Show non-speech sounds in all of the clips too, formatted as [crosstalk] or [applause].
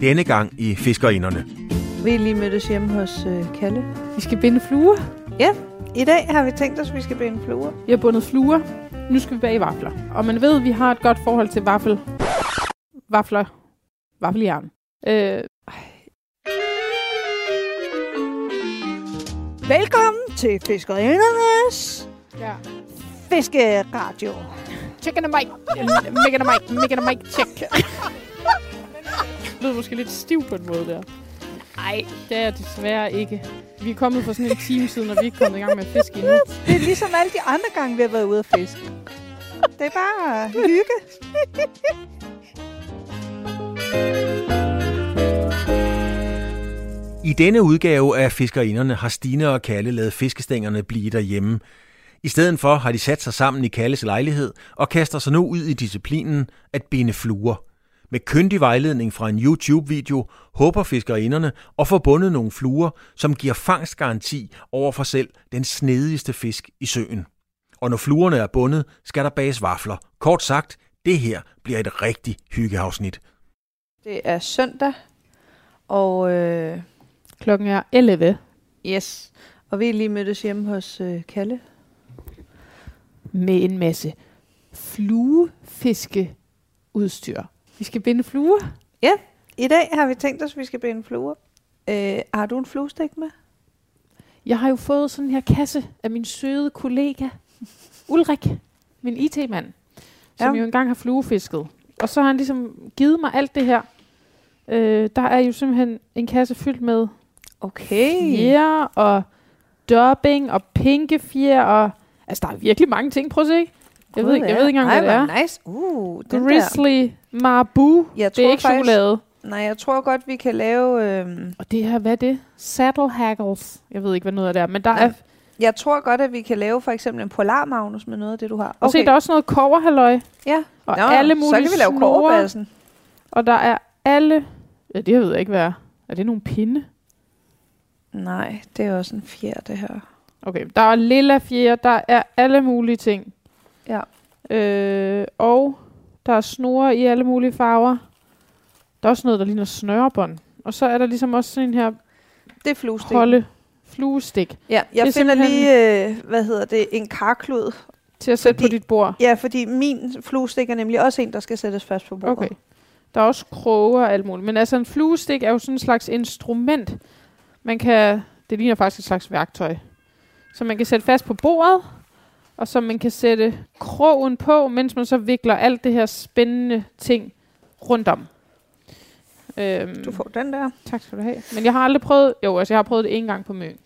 Denne gang i Fiskerinderne. Vi er lige mødtes hjemme hos øh, Kalle. Vi skal binde fluer. Ja, i dag har vi tænkt os, at vi skal binde fluer. Vi har bundet fluer. Nu skal vi bage vafler. Og man ved, at vi har et godt forhold til vaffel. Vafler. Vaffeljern. Øh, Velkommen til Fiskerindernes ja. Fiskeradio. Chicken and Mike. Megan and Mike. Megan and Mike. Check. Lyder måske lidt stiv på en måde der. Nej, det er jeg desværre ikke. Vi er kommet for sådan en time siden, og vi er ikke kommet i gang med at fiske endnu. Det er ligesom alle de andre gange, vi har været ude at fiske. Det er bare hygge. I denne udgave af Fiskerinderne har Stine og Kalle lavet fiskestængerne blive derhjemme. I stedet for har de sat sig sammen i Kalles lejlighed og kaster sig nu ud i disciplinen at binde fluer. Med kyndig vejledning fra en YouTube-video håber fiskerinderne at få bundet nogle fluer, som giver fangstgaranti over for selv den snedigste fisk i søen. Og når fluerne er bundet, skal der bages vafler. Kort sagt, det her bliver et rigtig hyggeafsnit. Det er søndag, og øh, Klokken er 11. yes, og vi er lige mødtes hjemme hos øh, Kalle. Med en masse fluefiskeudstyr. Vi skal binde fluer. I dag har vi tænkt os, at vi skal binde fluer. Øh, har du en fluestik med? Jeg har jo fået sådan en her kasse af min søde kollega, Ulrik, min IT-mand, som Ja. jo engang har fluefisket. Og så har han ligesom givet mig alt det her. Øh, der er jo simpelthen en kasse fyldt med Okay. fjer og dubbing og pinkefjer og... Altså, der er virkelig mange ting. Prøv at se. Jeg ved, ikke, jeg ved ikke engang, Ej, hvad det er. nice. Uh, den der. Grizzly Marabou. Jeg Det er tror ikke faktisk- chokolade. Nej, jeg tror godt, vi kan lave... Øh, Og det her, hvad er det? Saddle haggles. Jeg ved ikke, hvad noget af det er. Men der Nej. er... jeg tror godt, at vi kan lave for eksempel en polarmagnus med noget af det, du har. Og se, der er også noget koverhalløj. Ja. Og Nå, alle mulige så kan vi lave koverbassen. Og der er alle... Ja, det ved jeg ikke, hvad er. Er det nogle pinde? Nej, det er også en fjer, det her. Okay, der er lilla fjer, der er alle mulige ting. Ja. Øh, og der er snore i alle mulige farver. Der er også noget, der ligner snørebånd. Og så er der ligesom også sådan en her Det er fluestik. holde fluestik Ja, jeg Det er finder lige, øh, hvad hedder det, en karklud. til at sætte Fordi- på dit bord. Ja, fordi min fluestik er nemlig også en, der skal sættes fast på bordet. Okay. Der er også kroger og alt muligt. Men altså en fluestik er jo sådan en slags instrument. Man kan, det ligner faktisk et slags værktøj. Så man kan sætte fast på bordet, og så man kan sætte krogen på, mens man så vikler alt det her spændende ting rundt om. Øhm, Du får den der. Tak skal du have. Men jeg har aldrig prøvet, jo altså jeg har prøvet det en gang på Møn.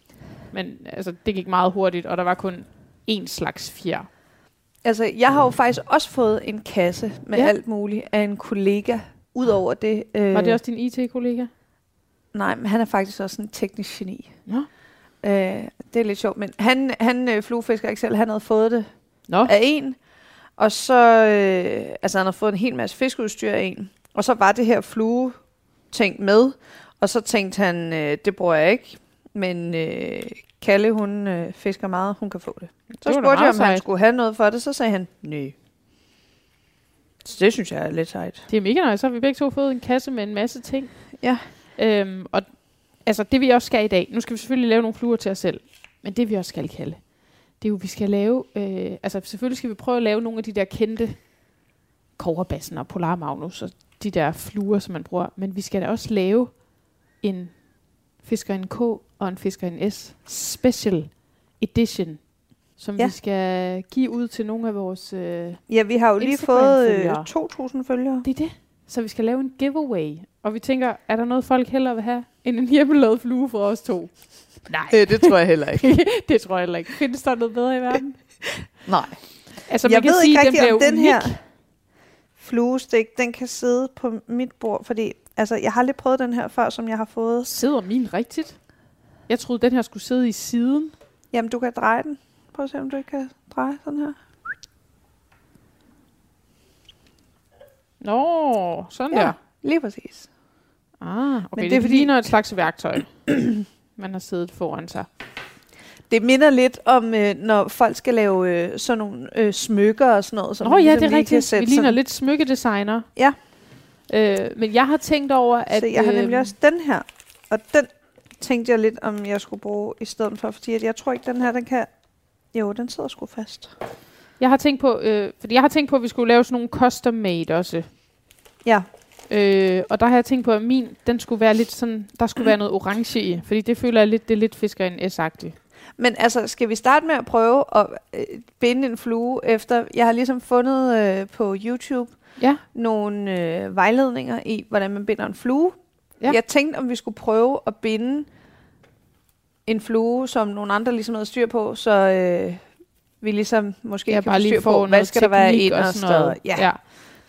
Men altså det gik meget hurtigt, og der var kun én slags fjer. Altså, jeg har jo faktisk også fået en kasse med Ja. ja. alt muligt af en kollega. Udover det... Øh, Var det også din IT-kollega? Nej, men han er faktisk også en teknisk geni. Nå. Øh, det er lidt sjovt, men han, han øh, fluefisker ikke selv. Han havde fået det Nå. af en. Og så, øh, altså han har fået en hel masse fiskeudstyr af en. Og så var det her flue tænkt med. Og så tænkte han, øh, det bruger jeg ikke. Men øh, Kalle, hun øh, fisker meget, hun kan få det. Så Det spurgte jeg, om han sejt. skulle have noget for det. Så sagde han, nej. Så det synes jeg er lidt sejt. Det er mega nice. Så har vi begge to fået en kasse med en masse ting. Ja. Øhm, og altså, det vi også skal i dag, nu skal vi selvfølgelig lave nogle fluer til os selv, men det vi også skal kalde, det er jo, vi skal lave, øh, altså selvfølgelig skal vi prøve at lave nogle af de der kendte koverbassen og Polar Magnus og de der fluer, som man bruger, men vi skal da også lave en Fisker en K og en Fisker en S special edition, som Ja. vi skal give ud til nogle af vores... Øh, Ja, vi har jo lige fået øh, Instagram-følgere. 2.000 følgere. det er det. Så vi skal lave en giveaway. Og vi tænker, er der noget, folk hellere vil have, end en hjemmelavet flue for os to? Nej. Øh, det tror jeg heller ikke. [laughs] det tror jeg heller ikke. Findes der noget bedre i verden? Nej. Altså, jeg man kan ved sige, ikke at den rigtig, bliver om den unik. her fluestik, den kan sidde på mit bord, fordi altså, jeg har aldrig prøvet den her før, som jeg har fået. Sidder min rigtigt? Jeg troede, den her skulle sidde i siden. Jamen, du kan dreje den. Prøv at se, om du ikke kan dreje sådan her. Nå, sådan Ja. der. Lige præcis. Ah, okay. Men det det, er fordi- ligner et slags værktøj, [clears throat] man har siddet foran sig. Det minder lidt om, øh, når folk skal lave øh, sådan nogle øh, smykker og sådan noget. Som Nå man ja, ligesom det er rigtigt. Vi ligner sådan- lidt smykkedesigner. Ja. Øh, men jeg har tænkt over, at... Så jeg har nemlig øhm, også den her. Og den tænkte jeg lidt, om jeg skulle bruge i stedet for. Fordi at jeg tror ikke, den her, den kan... Jo, den sidder sgu fast. Jeg har tænkt på, øh, fordi jeg har tænkt på, at vi skulle lave sådan nogle custom made også. Ja, Øh, og der har jeg tænkt på, at min, den skulle være lidt sådan, der skulle være noget orange i, fordi det føler jeg lidt, det er lidt fiskerinde S-agtigt. men altså, skal vi starte med at prøve at øh, binde en flue efter... Jeg har ligesom fundet øh, på YouTube Ja, nogle øh, vejledninger i, hvordan man binder en flue. Ja. Jeg tænkte, om vi skulle prøve at binde en flue, som nogle andre ligesom havde styr på, så øh, vi ligesom måske jeg kan bare få styr lige på, hvad skal der være teknik og sådan noget. og- Ja. ja.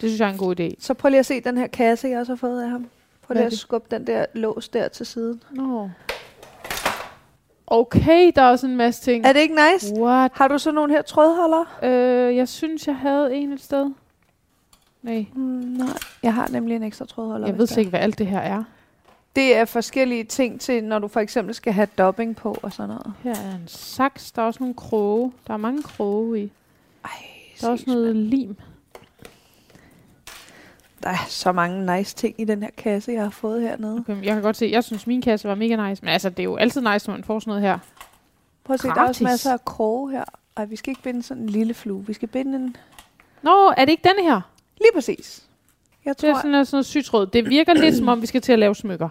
Det synes jeg er en god idé. Så prøv lige at se den her kasse, jeg også har fået af ham. Prøv lige at skubbe den der lås der til siden. Nå. Okay, der er også en masse ting. Er det ikke nice? What? Har du så nogle her trådholder? Øh, jeg synes, jeg havde en et sted. Nej, Mm, nej, jeg har nemlig en ekstra trådholder. jeg ved der ikke, hvad alt det her er. Det er forskellige ting til, når du for eksempel skal have dobbing på og sådan noget. Her er en saks, der er også nogle kroge. Der er mange kroge i. Ej, Der er også noget mand. lim. Der er så mange nice ting i den her kasse, jeg har fået hernede. Okay, jeg kan godt se, jeg synes, min kasse var mega nice. Men altså, det er jo altid nice, når man får sådan noget her. Prøv at se, der er også Gratis. masser af kroge her. Ej, vi skal ikke binde sådan en lille flue. Vi skal binde en... Nå, er det ikke denne her? Lige præcis. Jeg Det er tror... sådan noget, sådan noget sytråd. Det virker lidt, som om vi skal til at lave smykker.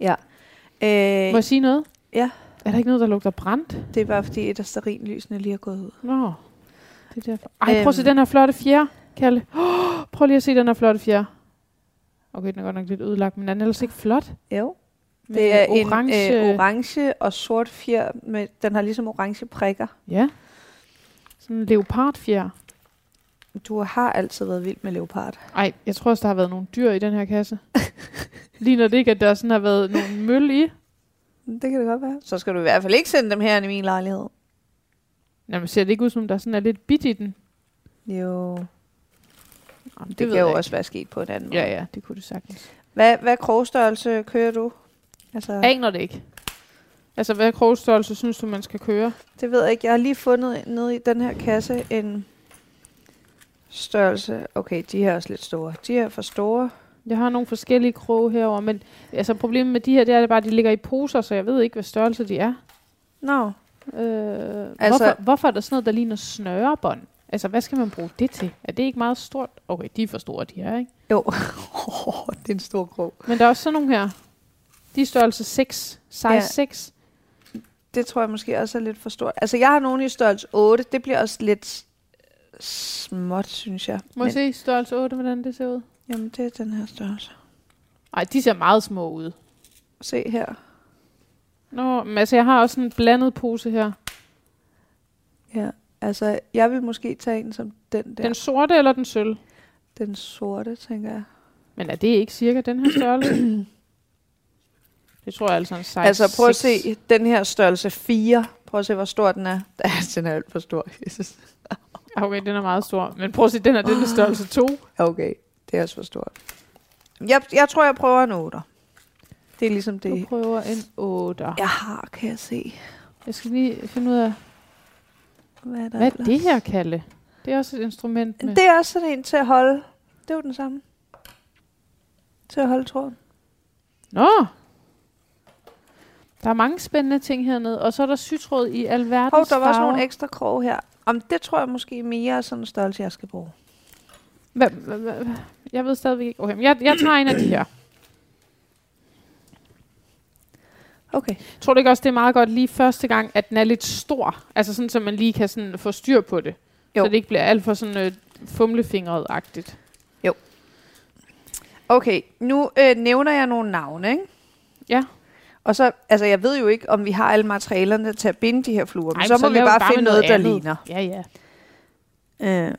Ja. Må Øh, jeg sige noget? ja. Er der ikke noget, der lugter brændt? det er bare fordi, et af stearinlysene lige er gået ud. Nå, det er derfor. Ej, prøv at se Øhm. den her flotte fjer, Kalle. Oh, [gasps] prøv lige at se den her flotte fjer. Okay, den er godt nok lidt ødelagt, men den er ellers ikke flot. Jo. Med Det er en orange... øh, orange og sort fjer. Med, den har ligesom orange prikker. Ja. Sådan en leopardfjer. Du har altid været vild med leopard. Ej, jeg tror også, der har været nogle dyr i den her kasse. [laughs] Ligner det ikke, at der sådan har været nogle møl i? Det kan det godt være. Så skal du i hvert fald ikke sende dem her i min lejlighed. Jamen, ser det ikke ud, som der sådan er lidt bit i den? Jo. Jamen, Det, det kan jo ikke. også være sket på en anden måde. Ja, ja, det kunne det sagtens. Hvad, hvad krogstørrelse kører du? Altså, Aner det ikke. Altså, hvad krogstørrelse synes du, man skal køre? det ved jeg ikke. Jeg har lige fundet nede i den her kasse en størrelse. Okay, de her er også lidt store. De her er for store. Jeg har nogle forskellige kroge herover, men altså, problemet med de her, det er det bare, at de ligger i poser, så jeg ved ikke, hvad størrelse de er. Nå. Øh, altså, Altså- hvorfor, hvorfor er der sådan noget, der ligner snørebånd? Altså, hvad skal man bruge det til? Er det ikke meget stort? Okay, de er for store, de her, ikke? Jo. [laughs] det er en stor krog. Men der er også sådan nogle her. De er størrelse 6. Size Ja. 6. Det tror jeg måske også er lidt for stort. Altså, jeg har nogle i størrelse 8. Det bliver også lidt småt, synes jeg. Må jeg se størrelse 8, hvordan det ser ud? Jamen, det er den her størrelse. Ej, de ser meget små ud. Se her. Nå, men altså, jeg har også en blandet pose her. Ja. Altså, jeg vil måske tage en som den der. Den sorte eller den sølv? den sorte, tænker jeg. Men er det ikke cirka den her størrelse? [clears throat] det tror jeg altså er en size altså, prøv at 6. se den her størrelse 4. Prøv at se, hvor stor den er. [laughs] Ja, den er alt for stor. [laughs] Okay, den er meget stor. Men prøv at se, den her, den er størrelse 2. Okay, det er også for stort. Jeg, jeg tror, jeg prøver en 8. Det er ligesom Du det, prøver en 8. jeg har, kan jeg se. Jeg skal lige finde ud af, Hvad er, der hvad er det her, Kalle? Det er også et instrument med... Det er også sådan en til at holde. Det er jo den samme. Til at holde tråden. Nå! Der er mange spændende ting hernede, og så er der sytråd i alverdens Hov, der var også nogle ekstra krog her. Om det tror jeg måske mere er sådan en størrelse, jeg skal bruge. Hva, hva, hva? Jeg ved stadigvæk ikke. Okay, jeg, jeg tager en af de her. Okay. Tror du ikke også, det er meget godt lige første gang, at den er lidt stor? Altså sådan, så man lige kan sådan få styr på det. Jo. Så det ikke bliver alt for sådan øh, fumlefingret-agtigt. Okay, nu øh, nævner jeg nogle navne, ikke? Ja. Og så, altså jeg ved jo ikke, om vi har alle materialerne til at binde de her fluer, men Ej, så må vi bare med finde noget, der andet. ligner. Ja, ja. Øh,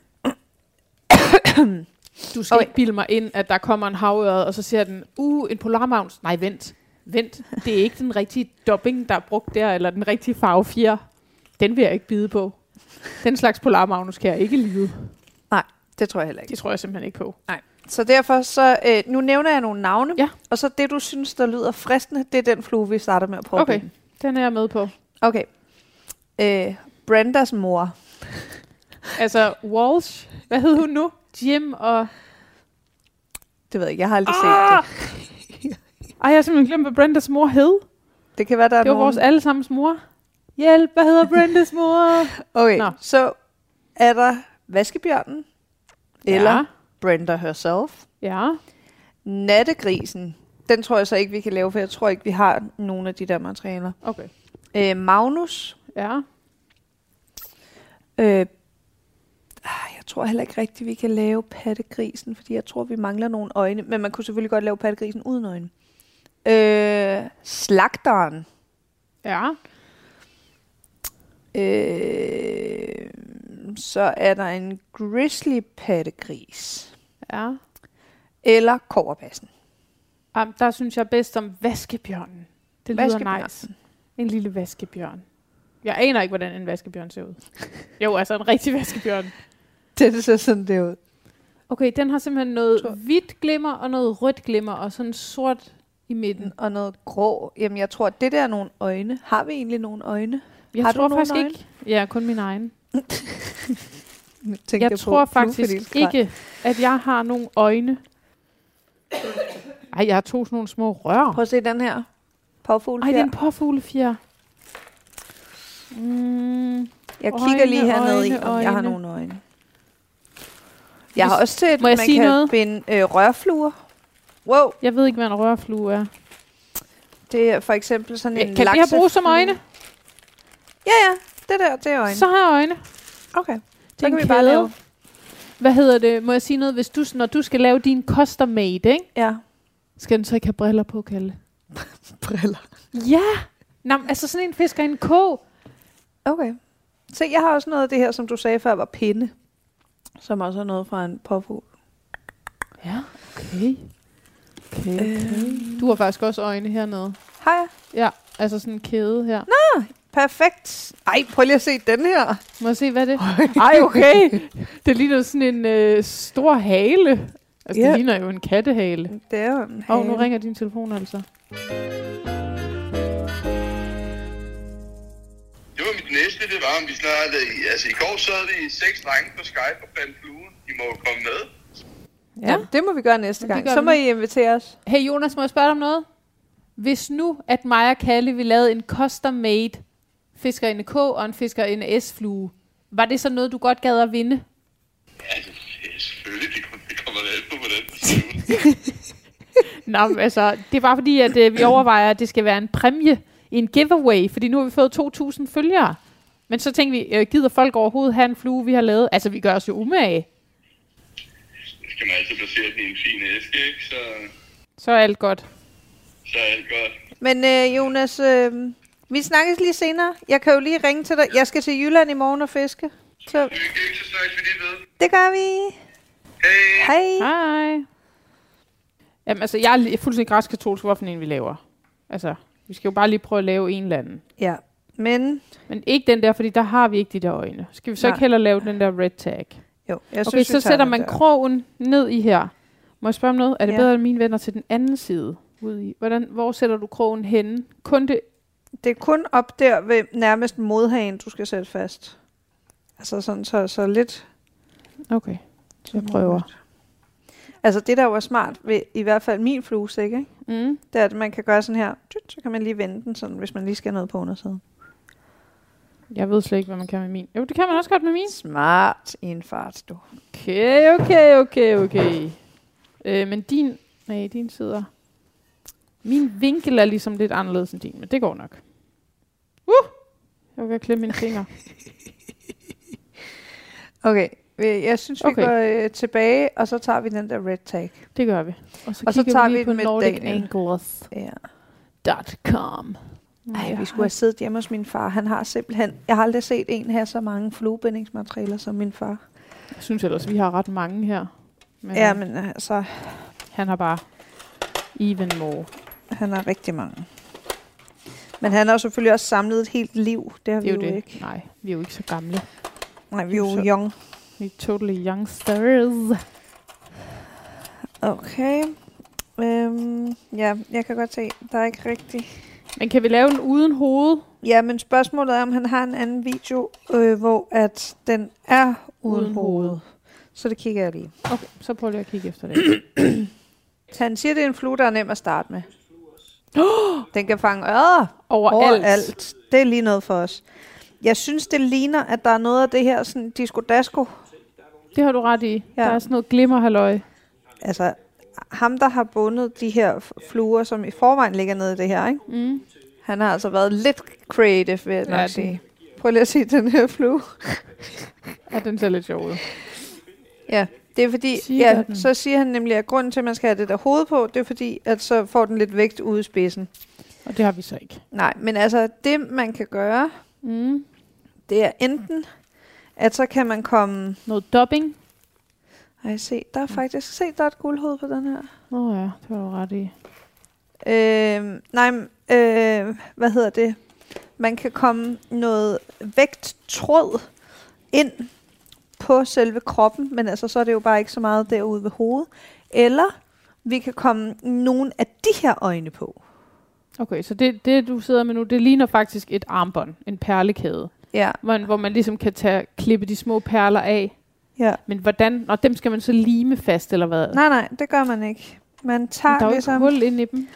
[coughs] Du skal Okay. ikke bilde mig ind, at der kommer en havøret, og så siger den, uh, en polarmavns. Nej, vent. Vent. Det er ikke den rigtige dobbing, der er brugt der, eller den rigtige farve 4. Den vil jeg ikke bide på. Den slags polarmagnus kan jeg ikke lide. det tror jeg heller ikke. Det tror jeg simpelthen ikke på. Så derfor, så, øh, nu nævner jeg nogle navne, Ja. og så det, du synes, der lyder fristende, det er den flue, vi starter med at prøve Okay. Den er jeg med på. Okay. Øh, Brendas mor. [laughs] Altså, Walsh, hvad hed hun nu? Jim og... Det ved jeg ikke. Jeg har aldrig Ah! set det. Ej, jeg har simpelthen glemt, hvad Brendas mor hed. Det kan være, der er Det var nogen... vores allesammens mor. Hjælp, hvad hedder Brendas mor? Okay, Nå. så er der vaskebjørnen, eller Ja. Brenda herself. Ja. Nattegrisen, den tror jeg så ikke, vi kan lave, for jeg tror ikke, vi har nogen af de der materialer. Okay. Øh, Magnus, Ja. øh, ah, jeg tror heller ikke rigtigt, vi kan lave pattegrisen, fordi jeg tror, vi mangler nogle øjne. Men man kunne selvfølgelig godt lave pattegrisen uden øjne. Øh, slagteren. Ja. Øh, så er der en grizzly pattegris. Ja. Eller koverpassen. Um, der synes jeg bedst om vaskebjørnen. Det lyder nice. En lille vaskebjørn. Jeg aner ikke, hvordan en vaskebjørn ser ud. jo, altså en rigtig vaskebjørn. [laughs] Det ser sådan det ud. Okay, den har simpelthen noget hvidt glimmer og noget rødt glimmer og sådan sort i midten. Og noget grå. Jamen, jeg tror, det der er nogle øjne. Har vi egentlig nogle øjne? Jeg Har du tror nogle faktisk øjne? ikke. Ja, kun min egen. [laughs] Jeg på tror faktisk ikke, at jeg har nogle øjne. Ej, jeg har to sådan nogle små rør. Prøv at se den her. Påfugl Ej, det er en påfuglefjer. Mm, Jeg kigger øjne, lige hernede i, øjne, om jeg har øjne. nogle øjne. Jeg har også set, at jeg man kan noget? binde øh, rørfluer. Wow, jeg ved ikke, hvad en rørflue er. det er for eksempel sådan en Kan det her bruges som lakseflue. øjne? Ja, ja. Det der, det er øjne. Så har jeg øjne. Okay. Det Så kan vi bare kæde. lave. Hvad hedder det? Må jeg sige noget? Hvis du, når du skal lave din custom made, ikke? Ja. skal den så ikke have briller på, Kalle? [laughs] Briller. Ja! Nå, altså sådan en fisker en kog. Okay. Se, jeg har også noget af det her, som du sagde før, var pinde. Som også er noget fra en påfugl. Ja, okay. Okay. Øhm. Du har faktisk også øjne hernede. Har jeg? Ja, altså sådan en kæde her. Perfekt. Ej, prøv lige at se den her. Må jeg se, hvad er det? Ej, okay. Det ligner sådan en øh, stor hale. Altså, Ja. det ligner jo en kattehale. Det er jo en Åh, oh, nu hale. ringer din telefon altså. Det var mit næste, det var, om vi snart... øh, Altså, i går sad vi seks drenge på Skype og fandt fluen. I må jo komme med. Ja, det må vi gøre næste gang. Så må nu. I invitere os. Hey Jonas, må jeg spørge dig om noget? Hvis nu, at mig og Kalle, vi lavede en custom-made fiskerinde K og en fiskerinde S-flue, var det så noget, du godt gad at vinde? Altså, ja, selvfølgelig. Det kommer, da alt på, hvordan det. [laughs] Nå, men altså, det er bare fordi, at øh, vi overvejer, at det skal være en præmie, en giveaway, fordi nu har vi fået 2.000 følgere. Men så tænker vi, øh, gider folk overhovedet have en flue, vi har lavet? Altså, vi gør os jo umage. Så skal man altid placere den i en fin æske, ikke? Så, Så er alt godt. så er alt godt. Men øh, Jonas, øh, vi snakkes lige senere. Jeg kan jo lige ringe til dig. Jeg skal til Jylland i morgen og fiske. Så kan ikke så snakkes vi lige ved. det gør vi. Hej! Hej. Hej. Jamen, altså, jeg er fuldstændig græskatolsk, hvorfor en vi laver. Altså, vi skal jo bare lige prøve at lave en eller anden. Ja, men Men ikke den der, fordi der har vi ikke de der øjne. Skal vi så Nej. ikke heller lave den der red tag? Jo, jeg Okay, synes, så sætter man der. krogen ned i her. Må jeg spørge om noget? Er det Ja. bedre, at mine venner til den anden side? Ud i? Hvordan, hvor sætter du krogen henne? Kun det... Det er kun op der ved nærmest modhagen, du skal sætte fast. Altså sådan så, så lidt. Okay, så jeg prøver. Altså det der var smart ved i hvert fald min fluesæk, ikke? Mm. det er, at man kan gøre sådan her. Så kan man lige vende den, sådan, hvis man lige skal noget på undersiden. Jeg ved slet ikke, hvad man kan med min. Jo, det kan man også godt med min. Smart i en fart, du. Okay, okay, okay, okay. Øh, men din... Nej, din sidder... Min vinkel er ligesom lidt anderledes end din, men det går nok. Uh! Jeg vil klemme mine fingre. [laughs] Okay, øh, jeg synes, vi Okay. går øh, tilbage, og så tager vi den der red tag. Det gør vi. Og så, Og så tager vi vi på med Daniel. nordicanglers.com. Ja. Ej, vi skulle have siddet hjemme hos min far. Han har simpelthen... Jeg har aldrig set en have så mange fluebindingsmaterialer som min far. Jeg synes ellers, vi har ret mange her. Men, Ja, ja, men altså, Han har bare even more. han har rigtig mange. Men han har selvfølgelig også samlet et helt liv. Det har Det vi jo det. ikke. Nej, vi er jo ikke så gamle. Nej, vi er jo Så- young. Vi er totally youngsters. Okay. Øhm, ja, jeg kan godt se, der er ikke rigtig... Men kan vi lave den uden hoved? Ja, men spørgsmålet er, om han har en anden video, øh, hvor at den er uden, Uden hoved. hoved. Så det kigger jeg lige. Okay, så prøv lige at kigge efter det. [clears throat] Han siger, det er en flue, der er nem at starte med. [gasps] Den kan fange ører Overalt. overalt. Det er lige noget for os. Jeg synes, det ligner, at der er noget af det her sådan disco-dasko. Det har du ret i. Ja. Der er sådan noget glimmerhalløj. Altså, ham, der har bundet de her fluer, som i forvejen ligger nede i det her, ikke? Mm. Han har altså været lidt creative, vil jeg Ja, nok sige. Prøv lige at se den her flue. [laughs] Ja, den ser lidt sjov ud. Ja, det er fordi, Siger ja, den. så siger han nemlig, at grunden til, at man skal have det der hoved på, det er fordi, at så får den lidt vægt ude i spidsen. Og det har vi så ikke. Nej, men altså, det man kan gøre, Mm. det er enten, at så kan man komme... Noget dubbing. Ej, se, der er faktisk... Se, der er et guldhoved på den her. Nå ja, det har du ret i. Øh, nej, øh, hvad hedder det? Man kan komme noget vægttråd ind på selve kroppen, men altså så er det jo bare ikke så meget derude ved hovedet. Eller vi kan komme nogle af de her øjne på. Okay, så det, det, du sidder med nu, det ligner faktisk et armbånd. En perlekæde. Ja, Hvor, hvor man ligesom kan tage, klippe de små perler af. Ja. Men hvordan? Og dem skal man så lime fast, eller hvad? Nej, nej, det gør man ikke. Man Men tager der er jo ligesom... hul ind i dem.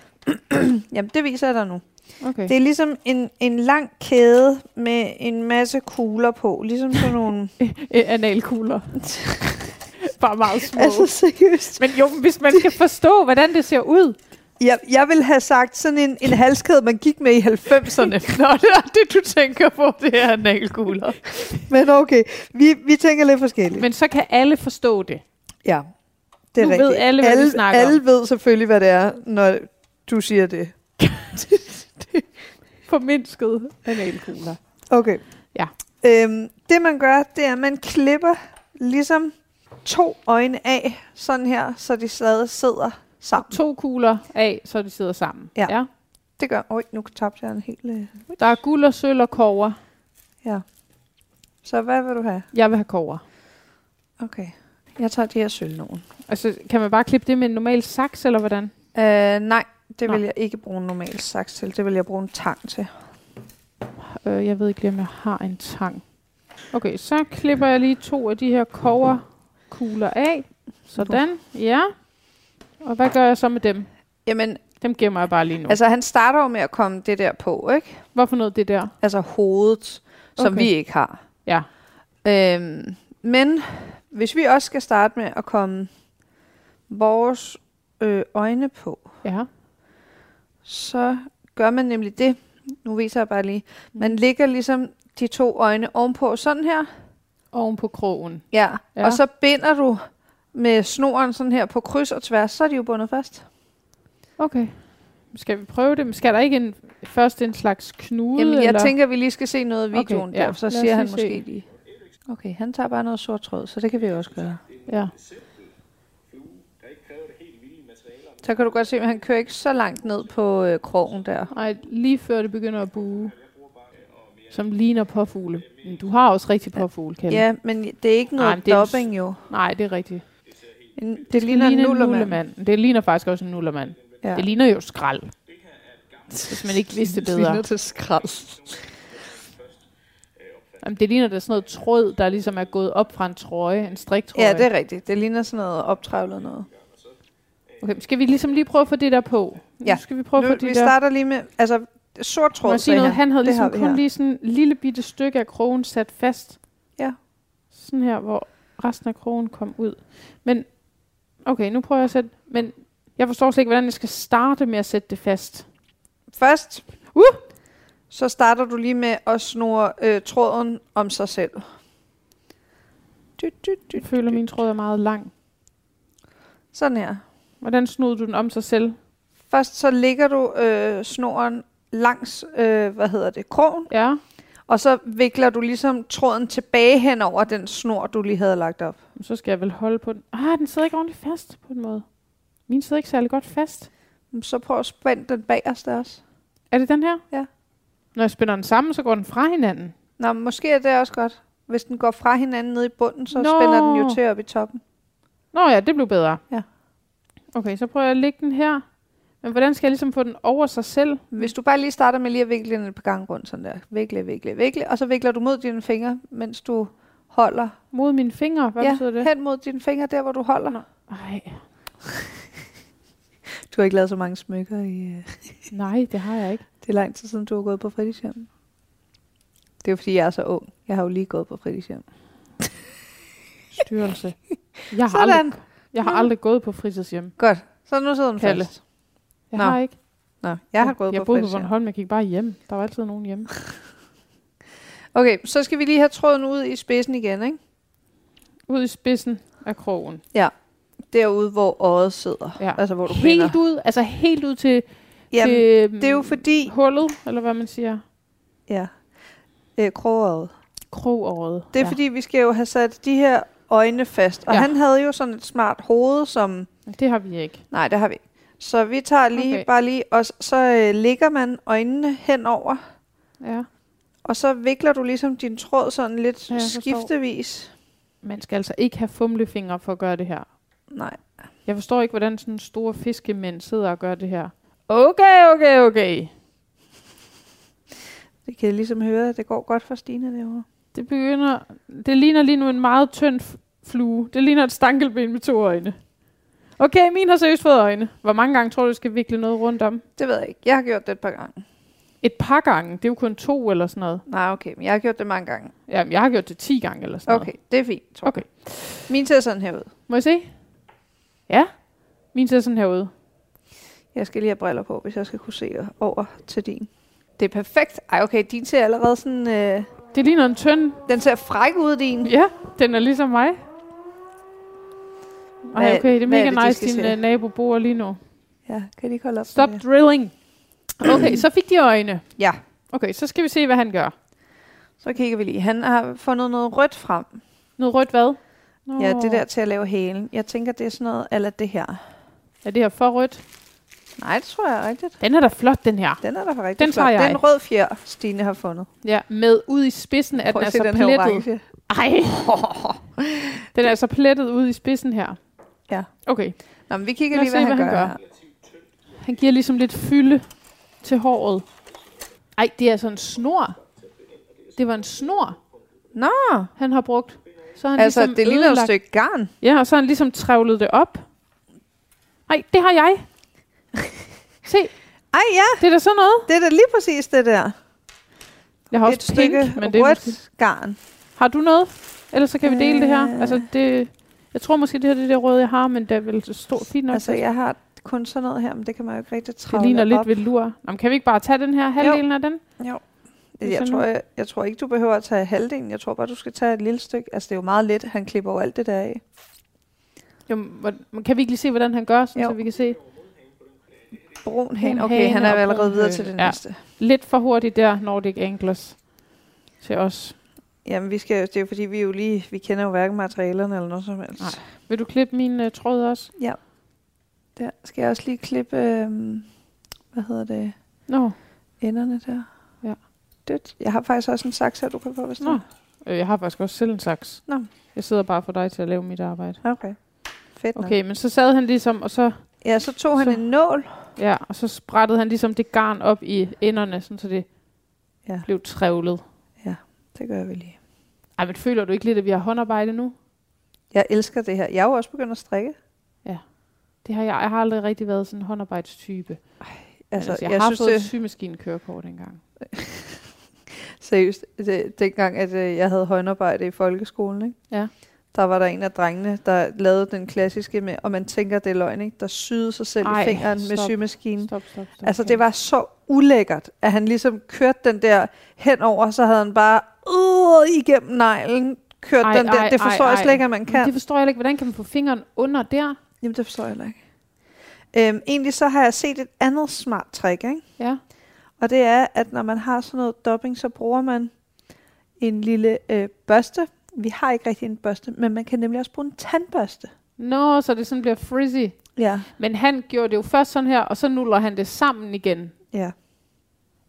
[clears throat] Jamen, det viser jeg dig nu. Okay. Det er ligesom en, en lang kæde med en masse kugler på. Ligesom sådan [laughs] nogle... Øh, [laughs] analkugler. [laughs] Bare meget små. altså, seriøst. Men jo, hvis man skal forstå, hvordan det ser ud. Jeg, jeg vil have sagt sådan en, en halskæde, man gik med i 90'erne. [laughs] Nå, det er det, du tænker på, det er analkugler. Men okay, vi, vi tænker lidt forskelligt. Men så kan alle forstå det. ja, det er Nu rigtigt. ved alle, hvad vi alle, snakker om. alle ved selvfølgelig, hvad det er, når du siger det. [laughs] Formindsket analkugler. Okay. Ja. Øhm, det man gør, det er, at man klipper ligesom to øjne af, sådan her, så de stadig sidder sammen. To kugler af, så de sidder sammen. Ja. ja. Det gør... Oj, nu tabte jeg en hel... Øh. Der er guld og sølv og kover. Ja. Så hvad vil du have? Jeg vil have kover. Okay. Jeg tager de her sølv nogen. Altså, kan man bare klippe det med en normal saks, eller hvordan? Øh, nej, det Nå. vil jeg ikke bruge en normal saks til. Det vil jeg bruge en tang til. Øh, jeg ved ikke lige, om jeg har en tang. Okay, så klipper jeg lige to af de her koverkugler af. Sådan, ja. Og hvad gør jeg så med dem? Jamen, Dem gemmer jeg bare lige nu. Altså, han starter jo med at komme det der på, ikke? Hvorfor noget det der? Altså hovedet, som Okay. vi ikke har. Ja. Øhm, men hvis vi også skal starte med at komme vores øh, øjne på, Ja. så gør man nemlig det. Nu viser jeg bare lige. Man lægger ligesom de to øjne ovenpå sådan her. Oven på krogen. Ja. ja. Og så binder du med snoren sådan her på kryds og tværs, så er de jo bundet fast. Okay. Skal vi prøve det? Men Skal der ikke en, først en slags knude? Jamen, jeg eller? tænker, vi lige skal se noget af Okay, videoen ja. der, så Lad siger han lige måske se. lige. Okay, han tager bare noget sort tråd, så det kan vi også gøre. Ja. Så kan du godt se, at han kører ikke så langt ned på øh, krogen der. Nej, lige før det begynder at buge. Som ligner påfugle. Men du har også rigtig påfugle, Kalle. Ja, men det er ikke noget men det er en s- dubbing jo. Nej, det er rigtigt. En, det, Det ligner en ligner nullermand. Det ligner faktisk også en nullermand. Ja. Det ligner jo skrald. Hvis man ikke vidste Det bedre. ligner til skrald. Jamen, det ligner da sådan noget tråd, der ligesom er gået op fra en trøje, en striktrøje. Ja, det er rigtigt. Det ligner sådan noget optrævlet noget. Okay, skal vi ligesom lige prøve at få det der på? Ja. Nu skal vi prøve Nu, at få det vi der... starter lige med, altså sort tråd, jeg sige noget? Han havde Det ligesom kun lige sådan en lille bitte stykke af krogen sat fast. Ja. Sådan her, hvor resten af krogen kom ud. Men, okay, nu prøver jeg at sætte... Men jeg forstår slet ikke, hvordan jeg skal starte med at sætte det fast. Først, Uh! så starter du lige med at snurre øh, tråden om sig selv. Du, du, du, Jeg føler, at min tråd er meget lang. Sådan her. Hvordan snod du den om sig selv? Først så lægger du øh, snoren langs, øh, hvad hedder det, krogen, Ja, og så vikler du ligesom tråden tilbage hen over den snor, du lige havde lagt op. så skal jeg vel holde på den. Ah, den sidder ikke ordentligt fast på en måde. Min sidder ikke særlig godt fast. Så prøv at spænde den bagerst også. Er det den her? Ja. Når jeg spænder den sammen, så går den fra hinanden. Nå, måske er det også godt. Hvis den går fra hinanden ned i bunden, så Nå. spænder den jo til op i toppen. Nå ja, det blev bedre. Ja. Okay, så prøver jeg at lægge den her. Men hvordan skal jeg ligesom få den over sig selv? Hvis du bare lige starter med lige at vikle den et par gange rundt sådan der. Vikle, vikle, vikle. Og så vikler du mod dine fingre, mens du holder. Mod mine fingre? Hvad ja, betyder det? hen mod dine fingre, der hvor du holder. Ej. Du har ikke lavet så mange smykker i... øh, [laughs] Nej, det har jeg ikke. Det er lang tid siden, du har gået på fritidshjem. Det er jo fordi, jeg er så ung. Jeg har jo lige gået på fritidshjem. Styrelse. [laughs] Jeg har, Sådan. aldrig, jeg har aldrig gået på fritidshjem. Godt. Så nu sidder den Kalle. fast. Jeg Nå. har ikke. Nå, jeg har gået jeg på boede på. Bornholm, jeg gik bare hjem. Der var altid nogen hjemme. [laughs] Okay, så skal vi lige have tråden ud i spidsen igen, ikke? Ud i spidsen af krogen. Derude, hvor øjet sidder. Ja. Altså, hvor du Helt binder. ud, altså helt ud til, Jamen, til det er jo fordi... hullet, eller hvad man siger. Ja. Øh, krogøjet. Krogåret. Det er ja. fordi, vi skal jo have sat de her øjne fast. Og Ja. ja. han havde jo sådan et smart hoved, som... Det har vi ikke. Nej, det har vi ikke. Så vi tager lige, Okay. bare lige, og så øh, lægger man øjnene henover, Ja. og så vikler du ligesom din tråd sådan lidt Ja, skiftevis. Man skal altså ikke have fumlefingre for at gøre det her. Nej. Jeg forstår ikke, hvordan sådan store fiskemænd sidder og gør det her. Okay, okay, okay. Det kan jeg ligesom høre, at det går godt for Stine derovre. Det begynder... Det ligner lige nu en meget tynd flue. Det ligner et stankelben med to øjne. Okay, min har seriøst fået øjne. Hvor mange gange tror du, du skal vikle noget rundt om? Det ved jeg ikke. Jeg har gjort det et par gange. Et par gange. Det er jo kun to eller sådan noget. Nej, okay, men jeg har gjort det mange gange. Jamen, jeg har gjort det 10 gange eller sådan Okay, det er fint, tror Okay. jeg. Min ser sådan her ud. Må jeg se? Ja. Min ser sådan her ud. Jeg skal lige have briller på, hvis jeg skal kunne se over til din. Det er perfekt. Ej, okay, din ser allerede sådan... Øh, Det ligner en tynd. den ser fræk ud, din. Ja, den er ligesom mig. Ej, okay, det er hvad er mega det, de nice, din øh, nabo bor lige nu. Ja, kan de ikke holde op Stop med drilling. Okay, så fik de øjne. Ja, Okay, så skal vi se, hvad han gør. så kigger vi lige. Han har fundet noget rødt frem. Noget rødt hvad? Nå. Ja, det der til at lave hælen. Jeg tænker, det er sådan noget, eller det her. Er det her for rødt? Nej, det tror jeg er rigtigt. Den er da flot, den her. Den er da rigtig Den flot. er jeg. en rød fjer, Stine har fundet. Ja, med ud i spidsen er Prøv den at se altså den plettet. Ej, [laughs] den er altså plettet ud i spidsen her. Ja. Okay, Nå, men vi kigger Lad lige, hvad, se, han, hvad gør. han her. han giver ligesom lidt fylde til håret. Ej, det er altså en snor. Det var en snor, Nå, han har brugt. Så han altså ligesom det ligner et stykke garn. Ja, og så har han ligesom trævlet det op. Ej, det har jeg. [laughs] Se, Ej ja, det er da sådan noget. det er da lige præcis det der. Jeg har Et også pink, stykke men det er garn. Har du noget? Ellers så kan vi dele det her. Øh. Altså, det... Jeg tror måske, det her det er det røde, jeg har, men det er vel så stort fint nok. Altså, jeg har kun sådan noget her, men det kan man jo ikke rigtig det travle ligner lidt op. ved lur. Nå, men kan vi ikke bare tage den her halvdelen af den? Jo. Det Jeg tror, jeg, jeg tror ikke, du behøver at tage halvdelen. Jeg tror bare, du skal tage et lille stykke. Altså, det er jo meget let. Han klipper jo alt det der af. Jo, hvor- kan vi ikke lige se, hvordan han gør, sådan, Jo. så vi kan se? Brun hen. Okay, han er jo allerede videre til det Ja. næste. Lidt for hurtigt der, Nordic Anglers. Til os. Jamen, vi skal, jo- det er jo fordi, vi jo lige, vi kender jo hverken materialerne eller noget som helst. Nej. Vil du klippe min uh, tråd også? Der skal jeg også lige klippe, øhm, hvad hedder det, Nå, enderne der. Ja. Dødt. Jeg har faktisk også en saks her, du kan få, hvis Nå. øh, jeg har faktisk også selv en saks. Nå. Jeg sidder bare for dig til at lave mit arbejde. Okay. Fedt nok. Okay, men så sad han ligesom, og så, Ja, så tog han Så- en nål. ja, og så sprættede han ligesom det garn op i enderne, sådan, så det Ja. blev trævlet. Det gør vi lige. Ej, men føler du ikke lidt, at vi har håndarbejde nu? Jeg elsker det her. Jeg er jo også begyndt at strikke. Det har jeg, jeg har aldrig rigtig været sådan en håndarbejdstype. Altså, Altså, jeg, jeg, har synes, fået det, et symaskine-kørekort engang. [laughs] seriøst, det, dengang, at øh, jeg havde håndarbejde i folkeskolen, ikke? Ja. der var der en af drengene, der lavede den klassiske med, og man tænker, det er løgn, ikke? der syede sig selv Ej, i fingeren med stop. symaskinen. Stop, stop, stop. Altså, det var så ulækkert, at han ligesom kørte den der henover, så havde han bare øh, igennem neglen kørt Ej, den der. ej, Det forstår ej, jeg slet ikke, at man Men kan. det forstår jeg ikke. Hvordan kan man få fingeren under der? Jamen, det forstår jeg heller ikke. Øhm, egentlig så har jeg set et andet smart trick, ikke? Ja. Og det er, at når man har sådan noget dobbing, så bruger man en lille øh, børste. Vi har ikke rigtig en børste, men man kan nemlig også bruge en tandbørste. Nå, så det sådan bliver frizzy. Ja. Men han gjorde det jo først sådan her, og så nuller han det sammen igen. ja.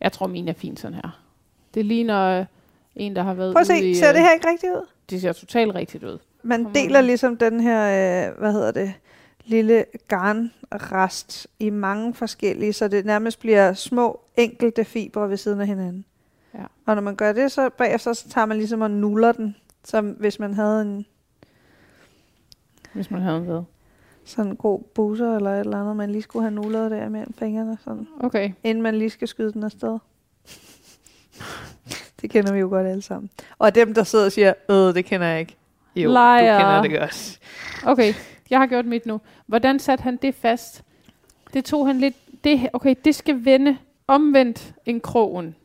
Jeg tror, min er fint sådan her. Det ligner øh, en, der har været Prøv at ude se, i... ser øh, det her ikke rigtigt ud? Det ser totalt rigtigt ud. Man Kommer deler ud. ligesom den her, øh, hvad hedder det, lille garnrest i mange forskellige, så det nærmest bliver små enkelte fibre ved siden af hinanden. Ja. Og når man gør det, så bagefter så tager man ligesom og nuller den, som hvis man havde en... Hvis man havde en ved. sådan en god busser eller et eller andet, man lige skulle have nullet der mellem fingrene, sådan, Okay. inden man lige skal skyde den afsted. [laughs] det kender vi jo godt alle sammen. Og dem, der sidder og siger, øh, det kender jeg ikke. Jo, Liar. du kender det godt. Okay, jeg har gjort mit nu. Hvordan satte han det fast? Det tog han lidt... Det, okay, det skal vende omvendt en krogen.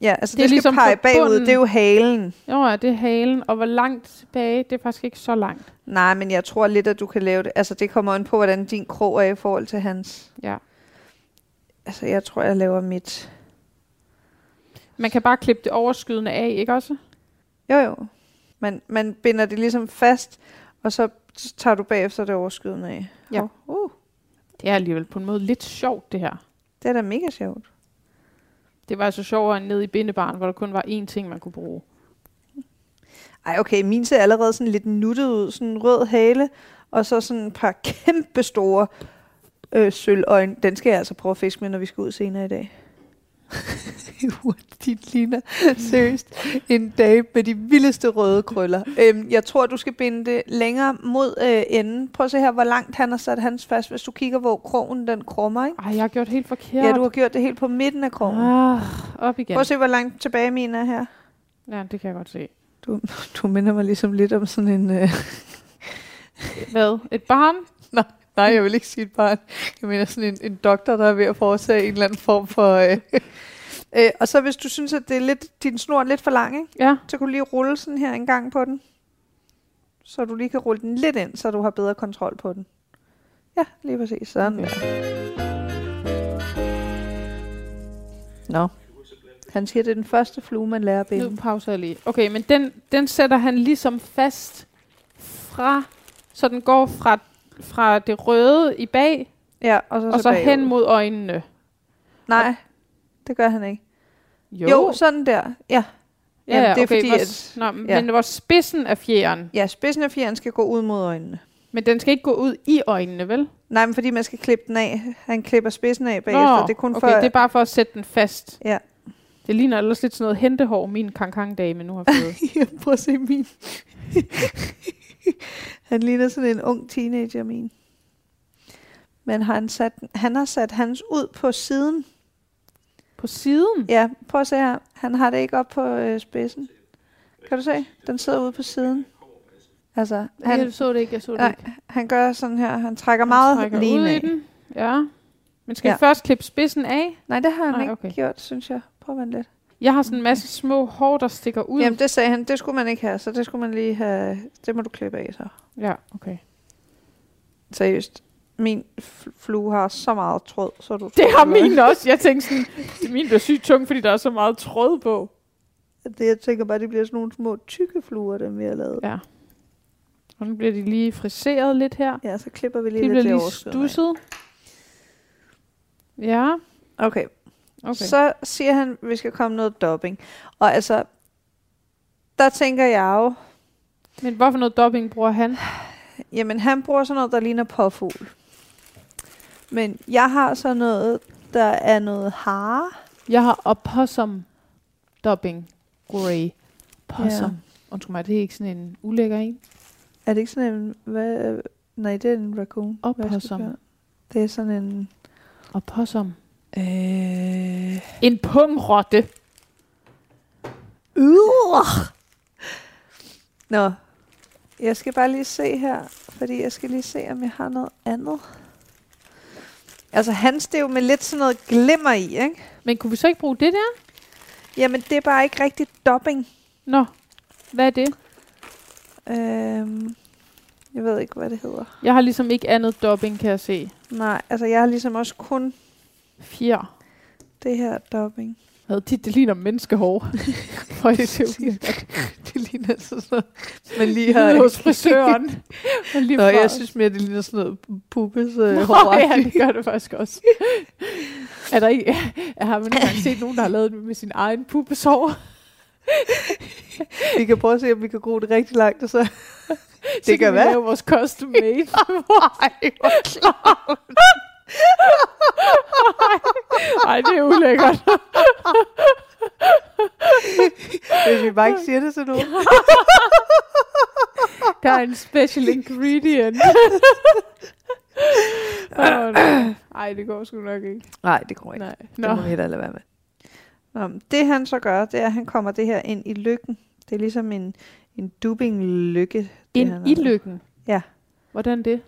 Ja, altså Det det, skal ligesom pege bagud, bunden. det er jo halen. Jo, ja, det er halen. Og hvor langt tilbage? Det er faktisk ikke så langt. Nej, men jeg tror lidt, at du kan lave det. Altså, det kommer an på, hvordan din krog er i forhold til hans. Ja. Altså, jeg tror, jeg laver mit. Man kan bare klippe det overskydende af, ikke også? Jo, jo. Man, man binder det ligesom fast, og så tager du bagefter det overskydende af. Ja. Uh, Det er alligevel på en måde lidt sjovt, det her. det er da mega sjovt. Det var altså sjovere end nede i bindebaren, hvor der kun var én ting, man kunne bruge. Ej, okay, min ser allerede sådan lidt nuttet ud. Sådan en rød hale, og så sådan et par kæmpe store øh, sølvøjne. Den skal jeg altså prøve at fiske med, når vi skal ud senere i dag. [laughs] Din ligner seriøst en dame med de vildeste røde krøller. Øhm, jeg tror, du skal binde det længere mod øh, enden. Prøv at se her, hvor langt han har sat hans fast. Hvis du kigger, hvor krogen den krummer, ikke? Ej, jeg har gjort helt forkert. Ja, du har gjort det helt på midten af krogen. Ah, op igen. Prøv at se, hvor langt tilbage min er her. Ja, det kan jeg godt se. Du, du minder mig ligesom lidt om sådan en... Øh, Hvad? Et barn? Nej, jeg vil ikke sige et barn. Jeg mener sådan en, en doktor, der er ved at foretage en eller anden form for... Øh. Øh, og så hvis du synes, at det er lidt, din snor er lidt for lang, ikke? Ja. så kan du lige rulle sådan her en gang på den. Så du lige kan rulle den lidt ind, så du har bedre kontrol på den. Ja, lige præcis. Sådan. Okay. Nå. Han siger, det er den første flue, man lærer at Nu pauser jeg lige. Okay, men den, den sætter han ligesom fast fra, så den går fra, fra det røde i bag, Ja, og så, og så bagud. hen mod øjnene. Nej, det gør han ikke. Jo, Jo, sådan der. Ja. ja, Jamen, ja, det er okay, fordi, hvor, at- Nå, ja. men hvor spidsen af fjeren, Ja, spidsen af fjeren skal gå ud mod øjnene. men den skal ikke gå ud i øjnene, vel? Nej, men fordi man skal klippe den af. Han klipper spidsen af bagefter. det er kun okay, for... det er bare for at sætte den fast. Ja. Det ligner ellers lidt sådan noget hentehår, min kankang-dame nu har fået. [laughs] Ja, prøv at se min. [laughs] han ligner sådan en ung teenager, min. Men han, sat, han har sat hans ud på siden. På siden? Ja, prøv at se her. Han har det ikke op på øh, spidsen. Kan du se? Den sidder ude på siden. Altså, Han, jeg så det ikke, jeg så det nej, ikke. han gør sådan her. Han trækker Han meget trækker lige ud i af. den. Ja. Men skal Ja. først klippe spidsen af? Nej, det har han Nej, ikke okay. gjort, synes jeg. Prøv at lidt. Jeg har sådan en masse små hår, der stikker ud. Jamen, det sagde han. Det skulle man ikke have, så det skulle man lige have. Det må du klippe af, så. Ja, okay. Seriøst. Min flue har så meget tråd, så du... Det har min også. Jeg tænkte sådan, min bliver sygt tung, fordi der er så meget tråd på. Det, jeg tænker bare, det bliver sådan nogle små tykke fluer, dem vi har lavet. Ja. Og nu bliver de lige friseret lidt her. Ja, så klipper vi lige De lidt bliver lige stusset. Ja, Okay. Okay, så siger han, at vi skal komme noget dobbing. Og altså, der tænker jeg jo, Men hvorfor noget dobbing bruger han? jamen han bruger sådan noget, der ligner påfugl. Men jeg har så noget, der er noget hare. Jeg har opossum dobbing grey. Possum. Ja. Undskyld mig, det er ikke sådan en ulækker en. Er det ikke sådan en... Hvad, nej, det er en raccoon. Opossum. Det er sådan en... Opossum. Øh, En pungrotte. Uh! Nå, jeg skal bare lige se her, fordi jeg skal lige se, om jeg har noget andet. Altså hans, det er jo med lidt sådan noget glimmer i, ikke? Men kunne vi så ikke bruge det der? Jamen, det er bare ikke rigtig dobbing. Nå, hvad er det? Øhm, jeg ved ikke, hvad det hedder. Jeg har ligesom ikke andet dobbing, kan jeg se. Nej, altså jeg har ligesom også kun Fjer. det her dobbing. Hvad tit, det ligner menneskehår. [laughs] For det ud Det ligner sådan noget, man lige har... hos frisøren. [laughs] Og lige Nå, fra- jeg synes mere, det ligner sådan noget pubes øh, Nå, hår. ja, det gør det faktisk også. [laughs] er der ikke, har man engang set nogen, der har lavet det med sin egen pubesår? Vi kan prøve at se, om vi kan gro det rigtig langt, og så... det kan kan vi være. vores custom made. Ej, hvor klart. [laughs] Ej, det er ulækkert. [laughs] Hvis vi bare ikke siger det til nogen. [laughs] Der er en special ingredient. Åh, nej. Ej, det går sgu nok ikke. Nej, det går ikke. Nej. Det Nå. må vi hellere lade være med. Nå, det han så gør, det er, at han kommer det her ind i lykken. Det er ligesom en, en han Ind i lykken? Ja. Hvordan det?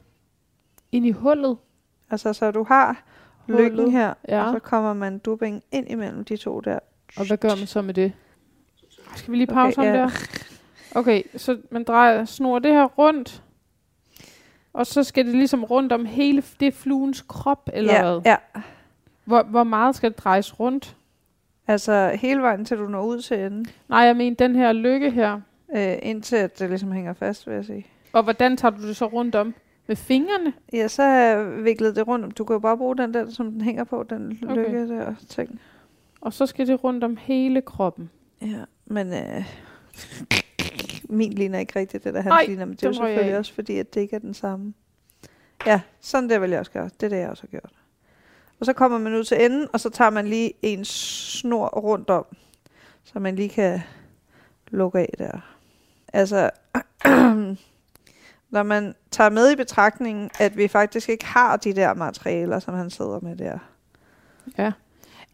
Ind i hullet? Altså, så du har lykken her, Ja. og så kommer man dubbing ind imellem de to der. Og hvad gør man så med det? Skal vi lige pause Okay, okay, ja. der? Okay, så man drejer, snor det her rundt, og så skal det ligesom rundt om hele det fluens krop, eller ja, hvad? ja, Hvor, hvor meget skal det drejes rundt? altså hele vejen til du når ud til enden. Nej, jeg mener den her lykke her. Øh, indtil at det ligesom hænger fast, vil jeg sige. Og hvordan tager du det så rundt om? Med fingrene? Ja, så har jeg viklet det rundt om. Du kan jo bare bruge den der, som den hænger på, den Okay. lykke der ting. Og så skal det rundt om hele kroppen. Ja, men øh, min ligner ikke rigtigt det, der han Ej, ligner, men det er jo selvfølgelig også fordi, at det ikke er den samme. Ja, sådan der vil jeg også gøre. Det er det, jeg også har gjort. Og så kommer man ud til enden, og så tager man lige en snor rundt om, så man lige kan lukke af der. Altså, [clears throat] når man tager med i betragtningen, at vi faktisk ikke har de der materialer, som han sidder med der. Ja.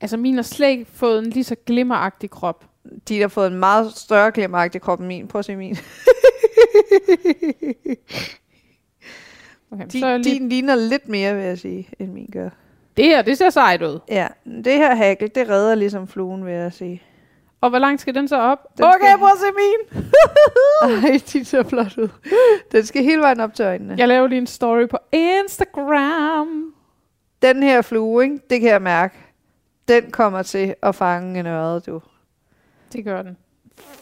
Altså min har slet ikke fået en lige så glimmeragtig krop. De der har fået en meget større glimmeragtig krop end min. Prøv at se min. [laughs] Okay, Din, så er lige, din ligner lidt mere, vil jeg sige, end min gør. det her, det ser sejt ud. Ja, det her hagel, det redder ligesom fluen, vil jeg sige. Og hvor langt skal den så op? Den okay, skal- prøv at se min. [laughs] Ej, de ser flot ud. Den skal hele vejen op til øjnene. Jeg laver lige en story på Instagram. Den her flue, ikke, det kan jeg mærke, den kommer til at fange en ørred, du. Det gør den.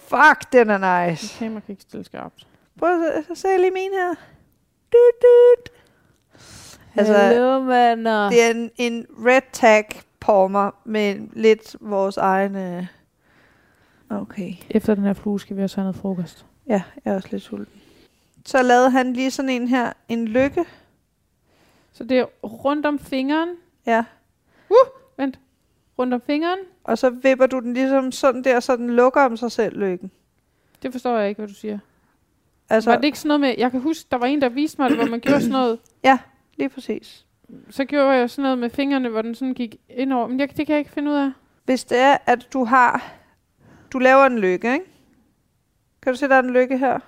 Fuck, den er nice. Kamera kan ikke stille skarpt. Prøv at se, se lige min her. Dut, dut. Altså, Hello, venner. det er en, en red tag på mig med lidt vores egne... Okay. Efter den her flue skal vi også have noget frokost. Ja, jeg er også lidt sulten. Så lavede han lige sådan en her, en lykke. Så det er rundt om fingeren. Ja. Vent. Rundt om fingeren. Og så vipper du den ligesom sådan der, så den lukker om sig selv, lykken. Det forstår jeg ikke, hvad du siger. Altså, Så. Var det ikke sådan noget med... Jeg kan huske, der var en, der viste mig det, hvor man gjorde sådan noget. [clears throat] lige præcis. Så gjorde jeg sådan noget med fingrene, hvor den sådan gik ind over. Men jeg, det kan jeg ikke finde ud af. Hvis det er, at du har... Du laver en lykke, ikke? Kan du se, der er en lykke her?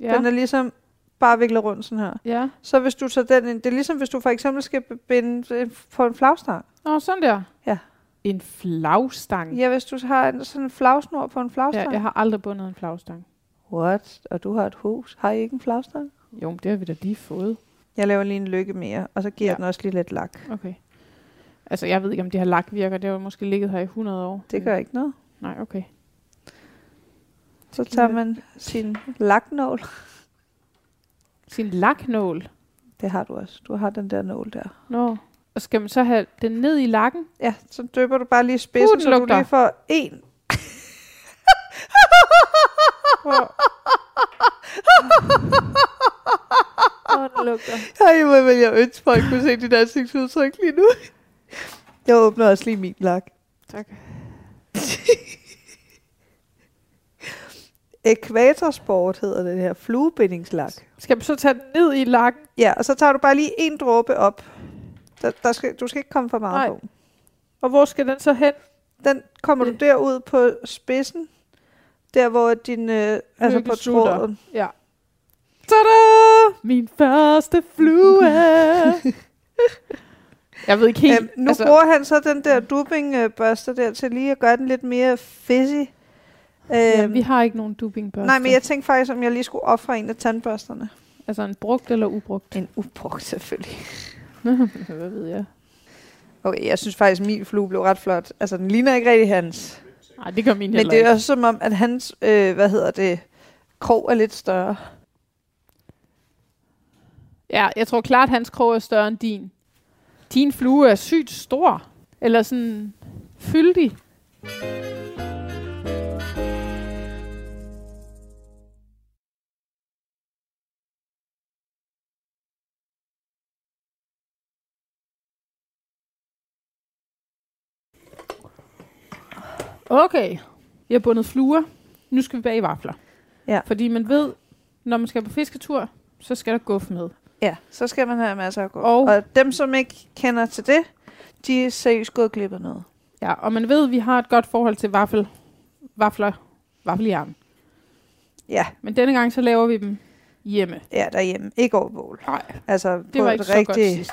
Ja. Den er ligesom bare viklet rundt sådan her. ja. Så hvis du tager den ind, det er ligesom hvis du for eksempel skal binde på en flagstang. Nå, sådan der. Ja. En flagstang. Ja, hvis du har en, sådan en flagsnor på en ja, flagstang. jeg har aldrig bundet en flagstang. What? Og du har et hus. Har I ikke en flagstang? Jo, det har vi da lige fået. Jeg laver lige en lykke mere, og så giver Ja. ja. den også lige lidt lak. Okay. Altså, jeg ved ikke, om det her lak virker. Det har jo måske ligget her i 100 år. Det gør ikke noget. Nej, okay. Så tager man sin laknål. Sin laknål. Det har du også. Du har den der nål der. Nå. Og skal man så have den ned i lakken? Ja, så døber du bare lige spidsen, Uh, så du lugter. lige får en. Hvor... Lugter. Ej, hvor vil jeg ønske, folk kunne se dit ansigtsudtryk lige nu. Jeg åbner også lige min lak. Tak. Ekvatorsport hedder det her. Fluebindingslak. Skal man så tage den ned i lakken? Ja, og så tager du bare lige en dråbe op. Der, der skal, du skal ikke komme for meget Nej. på. Og hvor skal den så hen? Den kommer du Det- derud på spidsen. Der, hvor din... Øh, altså på tråden. Ja. Tada! Min første flue. [laughs] jeg ved ikke helt. Øhm, nu altså, bruger han så den der dubbingbørste der til lige at gøre den lidt mere fizzy. Øhm, ja, vi har ikke nogen dubbingbørste. nej, men jeg tænkte faktisk, om jeg lige skulle ofre en af tandbørsterne. Altså en brugt eller ubrugt? En ubrugt selvfølgelig. [laughs] Hvad ved jeg? Okay, jeg synes faktisk, at min flue blev ret flot. Altså, den ligner ikke rigtig hans. Nej, det gør min Men det er også som om, at hans, øh, hvad hedder det, krog er lidt større. Ja, jeg tror klart, at hans krog er større end din. Din flue er sygt stor. Eller sådan fyldig. Okay. Jeg har bundet fluer. Nu skal vi bage vafler. Ja. Fordi man ved, når man skal på fisketur, så skal der guf med. Ja, så skal man have masser af gurk. Og- Og, dem, som ikke kender til det, de er seriøst gået glip af noget. Ja, og man ved, at vi har et godt forhold til vaffel, vafler, vaffeljern. Ja, Men denne gang, så laver vi dem hjemme. ja derhjemme. Ikke over bål. Nej, Altså det på var ikke så godt sidst.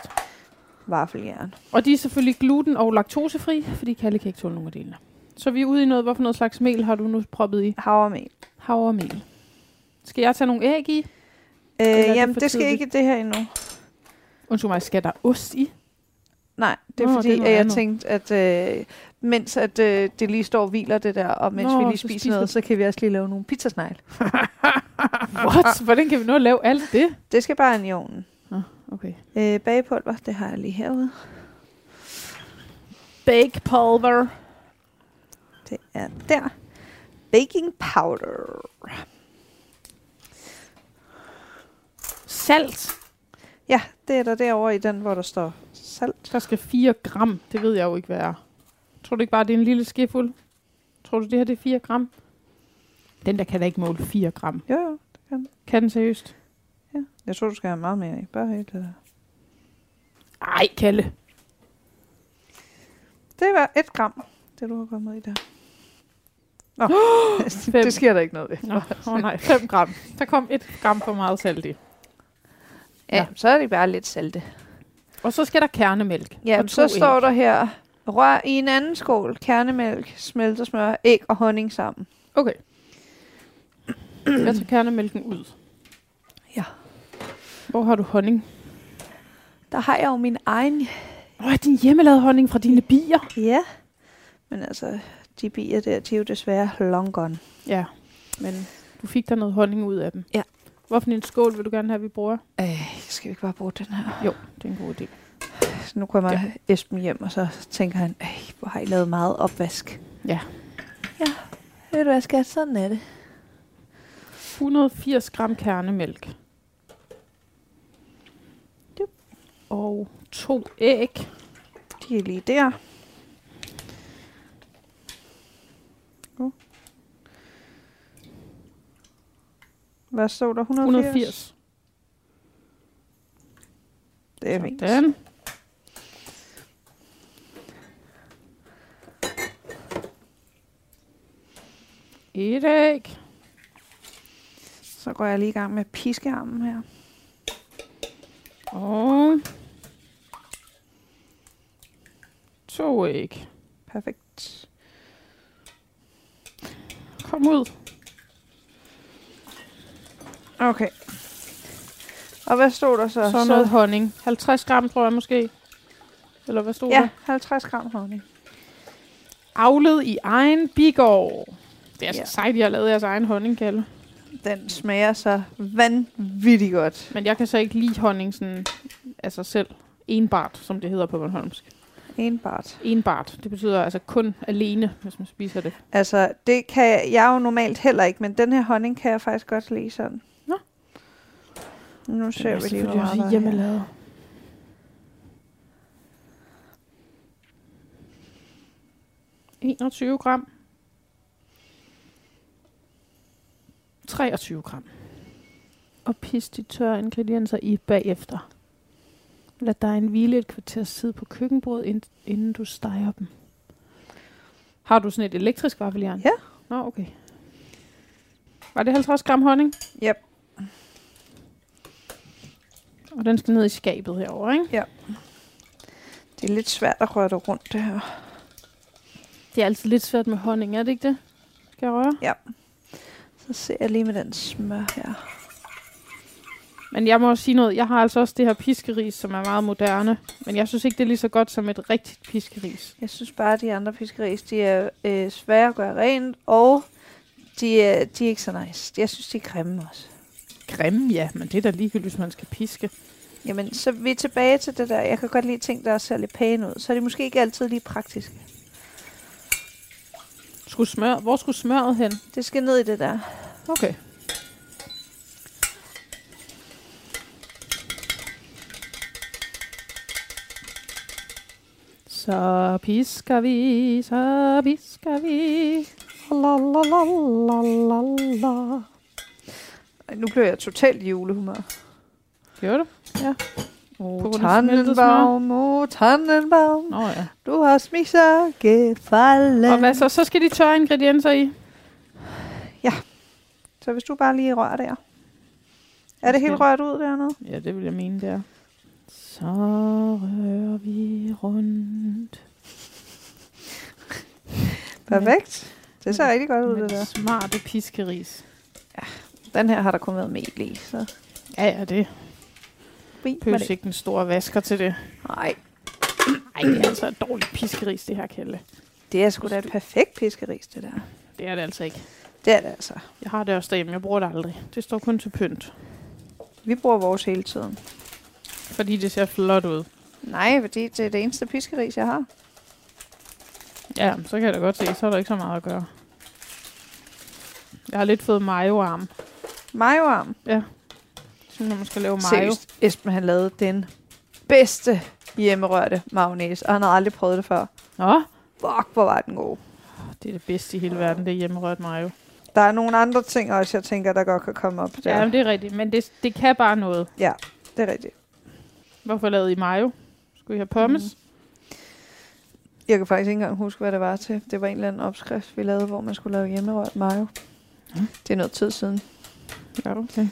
vaffeljern. Og de er selvfølgelig gluten- og laktosefri, fordi Kalle kan ikke tåle nogen af delene. Så vi er ude i noget, hvorfor noget slags mel har du nu proppet i? Havremel. Havremel. Skal jeg tage nogle æg i? Øh, det jamen, for det skal ikke det her endnu. Undskyld mig, skal der ost i? Nej, det er Nå, fordi, det er at jeg andet. tænkte, at øh, mens at, øh, det lige står og hviler det der, og mens Nå, vi lige spiser, spiser noget, så kan vi også lige lave nogle pizzasnegle. [laughs] What? Hvordan kan vi at lave alt det? Det skal bare ind i ovnen. Okay. Øh, bagepulver, det har jeg lige herude. Bake pulver. Det er der. Baking powder. Salt. Ja, det er der derovre i den, hvor der står salt. Der skal 4 gram. Det ved jeg jo ikke, hvad er. Tror du ikke bare, det er en lille skefuld? Tror du, det her det er 4 gram? Den der kan da ikke måle 4 gram. Jo, jo. Kan den seriøst? Ja. Jeg tror, du skal have meget mere i. Bare helt det der. Ej, Kalle. Det var et gram, det du har kommet i der. Nå, [gasps] [laughs] Fem. det sker der ikke noget ved. Nå, oh nej, 5 gram. Der kom et gram for meget salt i. Ja, Ja. så er det bare lidt salte. Og så skal der kernemælk. Ja, og så to står æg. der her, rør i en anden skål, kernemælk, smeltersmør, æg og honning sammen. Okay. Jeg tager kernemælken ud. Ja. Hvor har du honning? Der har jeg jo min egen. Åh, oh, din hjemmelavede honning fra dine bier. Ja. Men altså, de bier der, de er jo desværre long gone. Ja, men du fik der noget honning ud af dem. Ja. Hvorfor en skål vil du gerne have, vi bruger? Øh, skal vi ikke bare bruge den her? Jo, det er en god idé. Så nu kommer Ja. Esben hjem, og så tænker han, øh, hvor har I lavet meget opvask? Ja. Ja, ved du hvad, skat, sådan er det. 180 gram kernemælk. Og to æg. De er lige der. Uh. Hvad stod der? 180? 180. Det er fint. Sådan. Et æg. Så går jeg lige i gang med piskearmen her. Og to æg. Perfekt. Kom ud. Okay. Og hvad stod der så? Så noget honning. 50 gram, tror jeg måske. Eller hvad stod der? Ja, 50 gram honning. Avlet i egen bigård. Det er så Ja. sejt, I har lavet jeres egen honning, Kalle. Den smager så vanvittigt godt. Men jeg kan så ikke lide honning sådan, altså selv enbart, som det hedder på Bornholmsk. En bart. Enbart, det betyder altså kun alene, hvis man spiser det. Altså, det kan jeg jo normalt heller ikke, men den her honning kan jeg faktisk godt lide sådan. Nå. Nu ser vi lige, hvor meget der er her. hjemmelavet. ...21 gram. 23 gram. Og pis de tørre ingredienser i bagefter. Lad dejen hvile et kvarters tid på køkkenbordet, ind- inden du steger dem. Har du sådan et elektrisk vaffeljern? Ja. Nå, okay. Var det 50 gram honning? Yep. Og den skal ned i skabet herovre, ikke? Det er lidt svært at røre det rundt, det her. Det er altid lidt svært med honning, er det ikke det? Skal jeg røre? Så ser jeg lige med den smør her. Men jeg må også sige noget. Jeg har altså også det her piskeris, som er meget moderne. Men jeg synes ikke, det er lige så godt som et rigtigt piskeris. Jeg synes bare, at de andre fiskeris, de er øh, svære at gøre rent, og de er, de er ikke så nice. Jeg synes, de er grimme også. Grimme, ja, men det er da ligegyldigt, hvis man skal piske. Jamen, så er vi tilbage til det der. Jeg kan godt lide ting, der ser lidt pæne ud. Så er de måske ikke altid lige praktiske. Skulle smør, hvor skulle smøret hen? Det skal ned i det der. Okay. Så pisker vi, så pisker vi. La, la, la, la, la, la. Ej, Nu blev jeg totalt i julehumør. Gjorde du? Ja. O På grund af smeltet Tannenbaum, o Tannenbaum, Nå ja. du hast mich så gefallen. Og hvad så? Så skal de tørre ingredienser i. Så hvis du bare lige rører der. Er det helt rørt ud dernede? Ja, det vil jeg mene, det er. Så rører vi rundt. Perfekt. Det ser rigtig godt ud, Med det der. smarte piskeris. Den her har der kun været mel i, så Ja, ja, det med det. ikke en stor vasker til det. Nej, Ej, det er altså et dårligt piskeris, det her, Kjelle. det er sgu da et perfekt piskeris, det der. Det er det altså ikke. Det er det altså. Jeg har det også derhjemme, jeg bruger det aldrig. Det står kun til pynt. Vi bruger vores hele tiden. Fordi det ser flot ud. Nej, fordi det er det eneste piskeris, jeg har. Ja, så kan jeg da godt se, så er der ikke så meget at gøre. Jeg har lidt fået majoarm. Majoarm. Så når man skal lave mayo. Seriøst, Esben han lavede den bedste hjemmerørte mayonnaise, og han havde aldrig prøvet det før. Nå, Fuck, hvor var den god. det er det bedste i hele verden, det er hjemmerørt mayo. Der er nogle andre ting også, jeg tænker, der godt kan komme op der. Ja, men det er rigtigt, men det, det kan bare noget. ja det er rigtigt. Hvorfor lavede I mayo? Skulle I have pommes? Mhm. Jeg kan faktisk ikke engang huske, hvad det var til. Det var en eller anden opskrift, vi lavede, hvor man skulle lave hjemmerørt mayo. Mm. Det er noget tid siden. Ja, okay.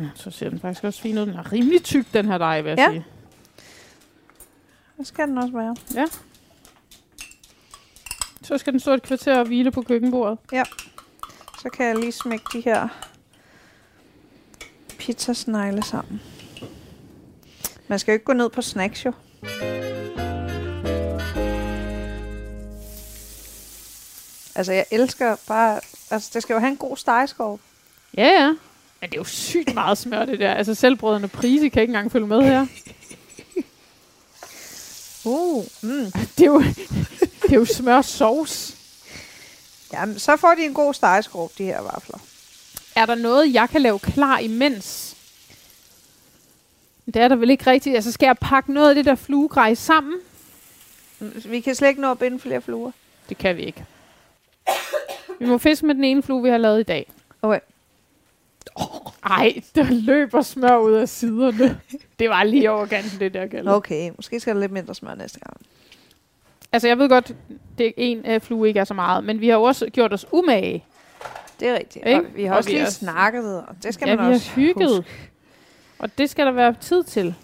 Ja, så ser den faktisk også fin ud. Den er rimelig tyk, den her dej, vil jeg Ja. sige. Det skal den også være. Så skal den stå et kvarter og hvile på køkkenbordet. Så kan jeg lige smække de her pizzasnegle sammen. Man skal jo ikke gå ned på snacks, jo. Altså, jeg elsker bare... Altså, det skal jo have en god stegeskov. Ja, ja. Men det er jo sygt meget smør, det der. Altså selvbrødrene prise kan ikke engang følge med her. [laughs] Uh, mm. [laughs] Det er jo, det er jo smør sovs. Jamen, så får de en god stegeskov, de her vafler. Er der noget, jeg kan lave klar imens? Det er der vel ikke rigtigt. Altså skal jeg pakke noget af det der fluegrej sammen? Vi kan slet ikke nå at binde flere fluer. Det kan vi ikke. Vi må fiske med den ene flue, vi har lavet i dag. Okay. Ej, der løber smør ud af siderne. Det var lige over kanten, det der gælder. Okay, måske skal der lidt mindre smør næste gang. Altså, jeg ved godt, det er en øh, flue ikke er så meget, men vi har også gjort os umage. Det er rigtigt. Ikke? Og vi har Og også vi lige er- snakket, og det skal ja, man vi også har hygget. huske. Og det skal der være tid til.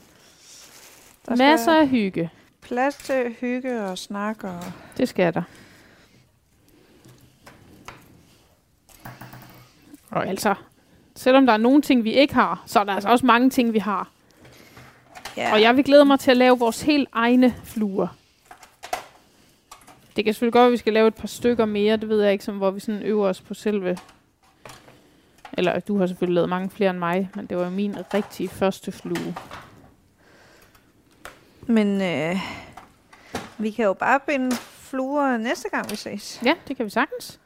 Der Masser af hygge. Plads til hygge og snak og... Det skal der. Og altså, selvom der er nogle ting, vi ikke har, så er der altså også mange ting, vi har. Ja. Og jeg vil glæde mig til at lave vores helt egne fluer. Det kan selvfølgelig godt at vi skal lave et par stykker mere. Det ved jeg ikke, som hvor vi sådan øver os på selve... Eller du har selvfølgelig lavet mange flere end mig, men det var jo min rigtige første flue. Men øh, vi kan jo bare binde fluer næste gang, vi ses. Ja, det kan vi sagtens.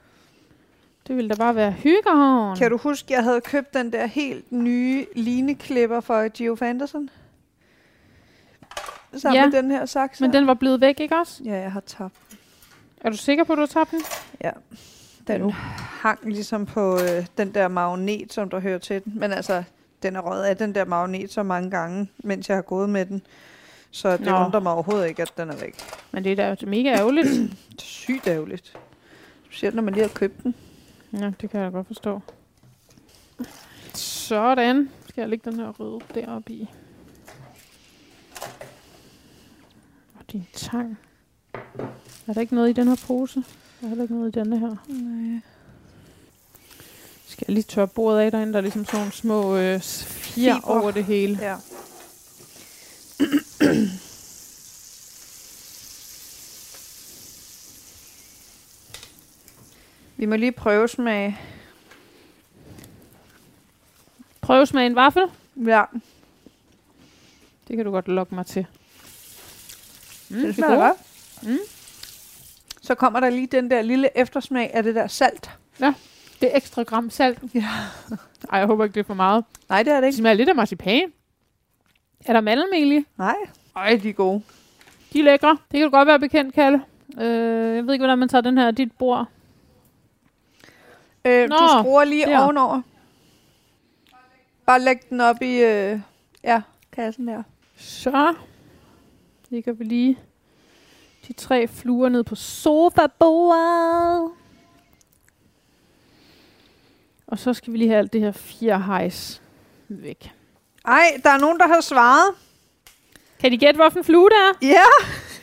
Det ville da bare være hyggehånd. Kan du huske, jeg havde købt den der helt nye lineklipper fra Geo Fanderson? Sammen Ja, med den her saks Men den var blevet væk, ikke også? Ja, jeg har tabt. Er du sikker på, at du har tabt den? Den Jo. hang ligesom på øh, den der magnet, som der hører til den. Men altså, den er røget af den der magnet så mange gange, mens jeg har gået med den. Så det Nå. undrer mig overhovedet ikke, at den er væk. Men det er da mega ærgerligt. [clears throat] Det er sygt ærgerligt. Specielt når man lige har købt den. ja, det kan jeg da godt forstå. Sådan. Skal jeg lægge den her røde deroppe i. Og din tang. Er der ikke noget i den her pose? Der er heller ikke noget i denne her. Nej. Skal jeg lige tørre bordet af derinde? Der er ligesom sådan nogle små øh, fjer over det hele. Ja. [clears throat] Vi må lige prøve smag. Prøv smage en vaffel. Ja, Det kan du godt lokke mig til. Mm, det er smager godt. Mm. Så kommer der lige den der lille eftersmag af det der salt. Det er ekstra gram salt. Ja. Ej, jeg håber ikke, det er for meget. Nej, det er det Det ikke. smager lidt af marcipan. Er der mandelmel i? Nej. Ej, de er gode. De er lækre. Det kan du godt være bekendt, Kalle. Øh, jeg ved ikke, hvordan man tager den her dit bord. Øh, Nå, du skruer lige der. ovenover. Bare læg den op i øh, ja, kassen der. Så lægger vi lige de tre fluer ned på sofabordet. Og så skal vi lige have alt det her fjerhejs væk. Ej, der er nogen, der har svaret. Kan de gætte, hvilken flue det er? Ja,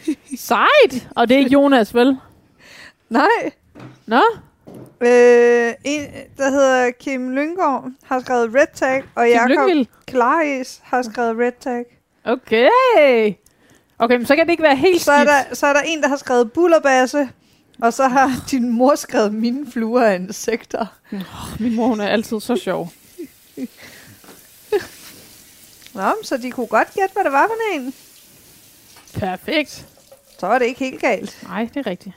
[laughs] Sejt! Og det er ikke Jonas, vel? nej. Nå? Øh, en, der hedder Kim Lynggaard, har skrevet Red Tag, og Kim Jakob Lyngvild. Klaris har skrevet Red Tag. Okay. Okay, men så kan det ikke være helt Så er, skidt. der, så er der en, der har skrevet bullerbasse, og så har [laughs] din mor skrevet mine fluer af insekter. Min mor, hun er altid så sjov. [laughs] Nå, så de kunne godt gætte, hvad det var for en. Perfekt. Så var det ikke helt galt. Nej, det er rigtigt.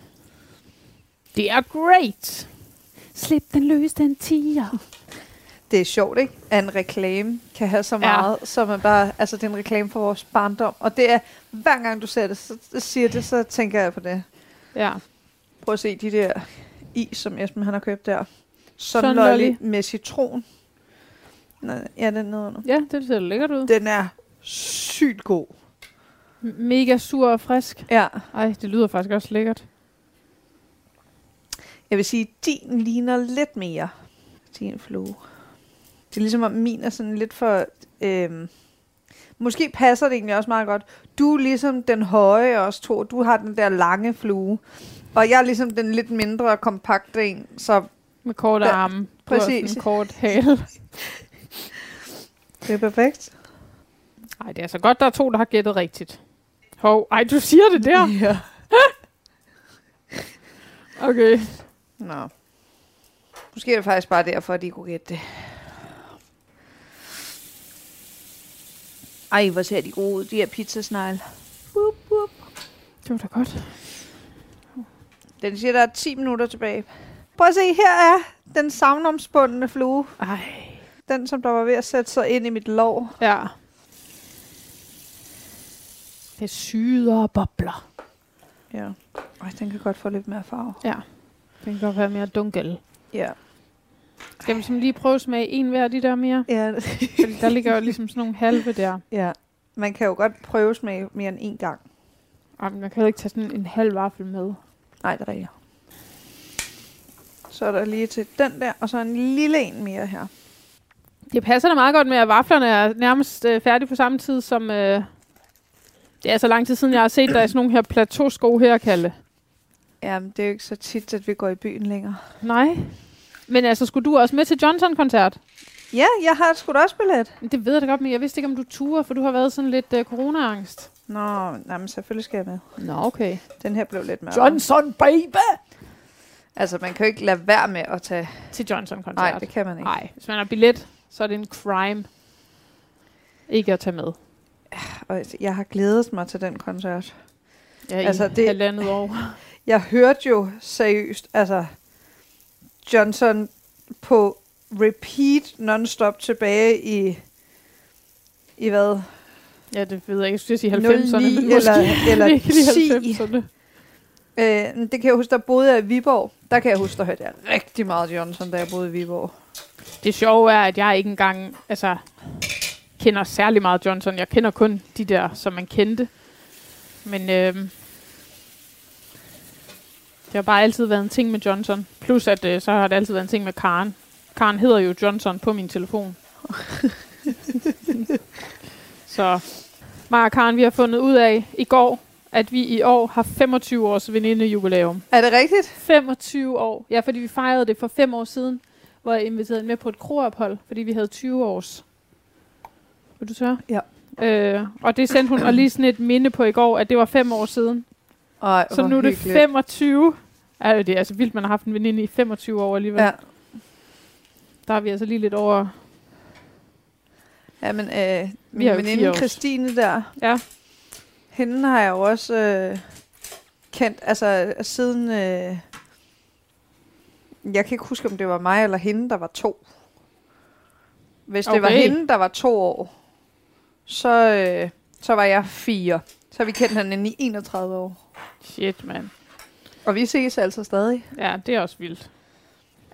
Det er great. Slip den løs, den tiger. Det er sjovt, ikke? At en reklame kan have så meget, ja. så man bare... Altså, det er en reklame for vores barndom. Og det er, hver gang du ser det, så siger det, så tænker jeg på det. Ja. Prøv at se de der is, som Esben han har købt der. Sun Lolly. Med citron. Nå, Ja, den er nedenunder. Ja, det ser lækkert ud. Den er sygt god. M- Mega sur og frisk. Ja. Ej, det lyder faktisk også lækkert. Jeg vil sige, din ligner lidt mere din flue. Det er ligesom om min er sådan lidt for... Øhm, måske passer det egentlig også meget godt. Du er ligesom den høje også to. Du har den der lange flue. Og jeg er ligesom den lidt mindre kompakte en. Så Med korte Ja, arme. Præcis. En kort hale. [laughs] det er perfekt. Ej, det er så godt, der er to, der har gættet rigtigt. Hov, ej, du siger det der. Ja. [laughs] Okay. Nå. Måske er det faktisk bare derfor, at de kunne gætte det. Ej, hvor ser de gode ud, de her pizzasnegle. Boop, boop. Det var da godt. Den siger, der er 10 minutter tilbage. Prøv at se, her er den savnomsbundne flue. Ej. Den, som der var ved at sætte sig ind i mit lår. Ja. Det syder og bobler. Ja. Ej, den kan godt få lidt mere farve. Ja. Den kan godt være mere dunkel. Ja. Skal vi sådan lige prøve at smage en hver af de der mere? Ja. Fordi der ligger jo ligesom sådan nogle halve der. ja. Man kan jo godt prøve smage mere end en gang. Ej, men man kan jo ikke tage sådan en halv vaffel med. Nej, det er rigtigt. Så er der lige til den der, og så en lille en mere her. Det passer da meget godt med, at vaflerne er nærmest øh, færdige på samme tid som... Øh, det er så lang tid siden, jeg har set, der er sådan nogle her plateausko her, Kalle. Jamen, det er jo ikke så tit, at vi går i byen længere. Nej. Men altså, skulle du også med til Johnson-koncert? Ja, jeg har sgu da også billet. Det ved jeg da godt, men jeg vidste ikke, om du turer, for du har været sådan lidt øh, corona-angst. Nå, nej, men selvfølgelig skal jeg med. Nå, okay. Den her blev lidt mørk. Johnson, baby! Altså, man kan jo ikke lade være med at tage... Til Johnson-koncert. Nej, det kan man ikke. Nej, hvis man har billet, så er det en crime ikke at tage med. Og jeg har glædet mig til den koncert. Ja, Altså, altså, det- det... halvandet år. [laughs] Jeg hørte jo seriøst, altså Johnson på repeat non-stop tilbage i, i hvad? Ja, det ved jeg ikke. Jeg skulle sige 09 90'erne, men eller- måske eller [laughs] virkelig 10. 90'erne. Øh, det kan jeg huske, der boede jeg i Viborg. Der kan jeg huske, der hørte jeg rigtig meget Johnson, da jeg boede i Viborg. Det sjove er, at jeg ikke engang altså, kender særlig meget Johnson. Jeg kender kun de der, som man kendte. Men øhm, det har bare altid været en ting med Johnson. Plus, at øh, så har det altid været en ting med Karen. Karen hedder jo Johnson på min telefon. [laughs] så mig og Karen, vi har fundet ud af i går, at vi i år har 25 års venindejubilæum. Er det rigtigt? 25 år. Ja, fordi vi fejrede det for fem år siden, hvor jeg inviterede hende med på et kroophold, fordi vi havde 20 års. Vil du tørre? Ja. Øh, og det sendte hun og lige sådan et minde på i går, at det var fem år siden. Ej, Så nu er det hyggeligt. 25. Ja, det er altså vildt, man har haft en veninde i 25 år alligevel. Ja. Der er vi altså lige lidt over. Ja, men øh, min veninde. Christine der, Ja. hende har jeg jo også øh, kendt, altså siden, øh, jeg kan ikke huske, om det var mig eller hende, der var to. Hvis det var Okay. hende, der var to år, så, øh, så var jeg fire. Så har vi kendt hinanden i 31 år. Shit, mand. Og vi ses altså stadig. Ja, det er også vildt.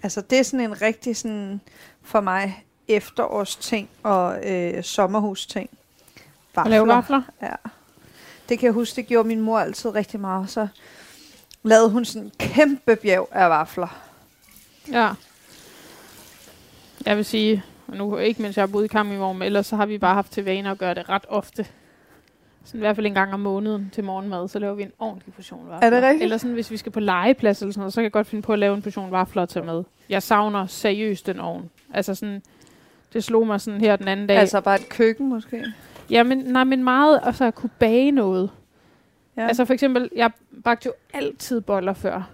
Altså, det er sådan en rigtig sådan, for mig, efterårsting og øh, sommerhusting. Og lave vafler. Ja. Det kan jeg huske, det gjorde min mor altid rigtig meget. Så lavede hun sådan en kæmpe bjerg af vafler. Ja. Jeg vil sige, nu ikke mens jeg har boet i men ellers så har vi bare haft til vane at gøre det ret ofte. Sådan i hvert fald en gang om måneden til morgenmad, så laver vi en ordentlig portion vafler. Er det rigtigt? Eller sådan, hvis vi skal på legeplads eller sådan noget, så kan jeg godt finde på at lave en portion vafler tage med. Jeg savner seriøst den ovn. Altså sådan, det slog mig sådan her den anden dag. Altså bare et køkken måske. Ja, men, nej, men meget altså at kunne bage noget. Ja. Altså for eksempel, jeg bagte jo altid boller før.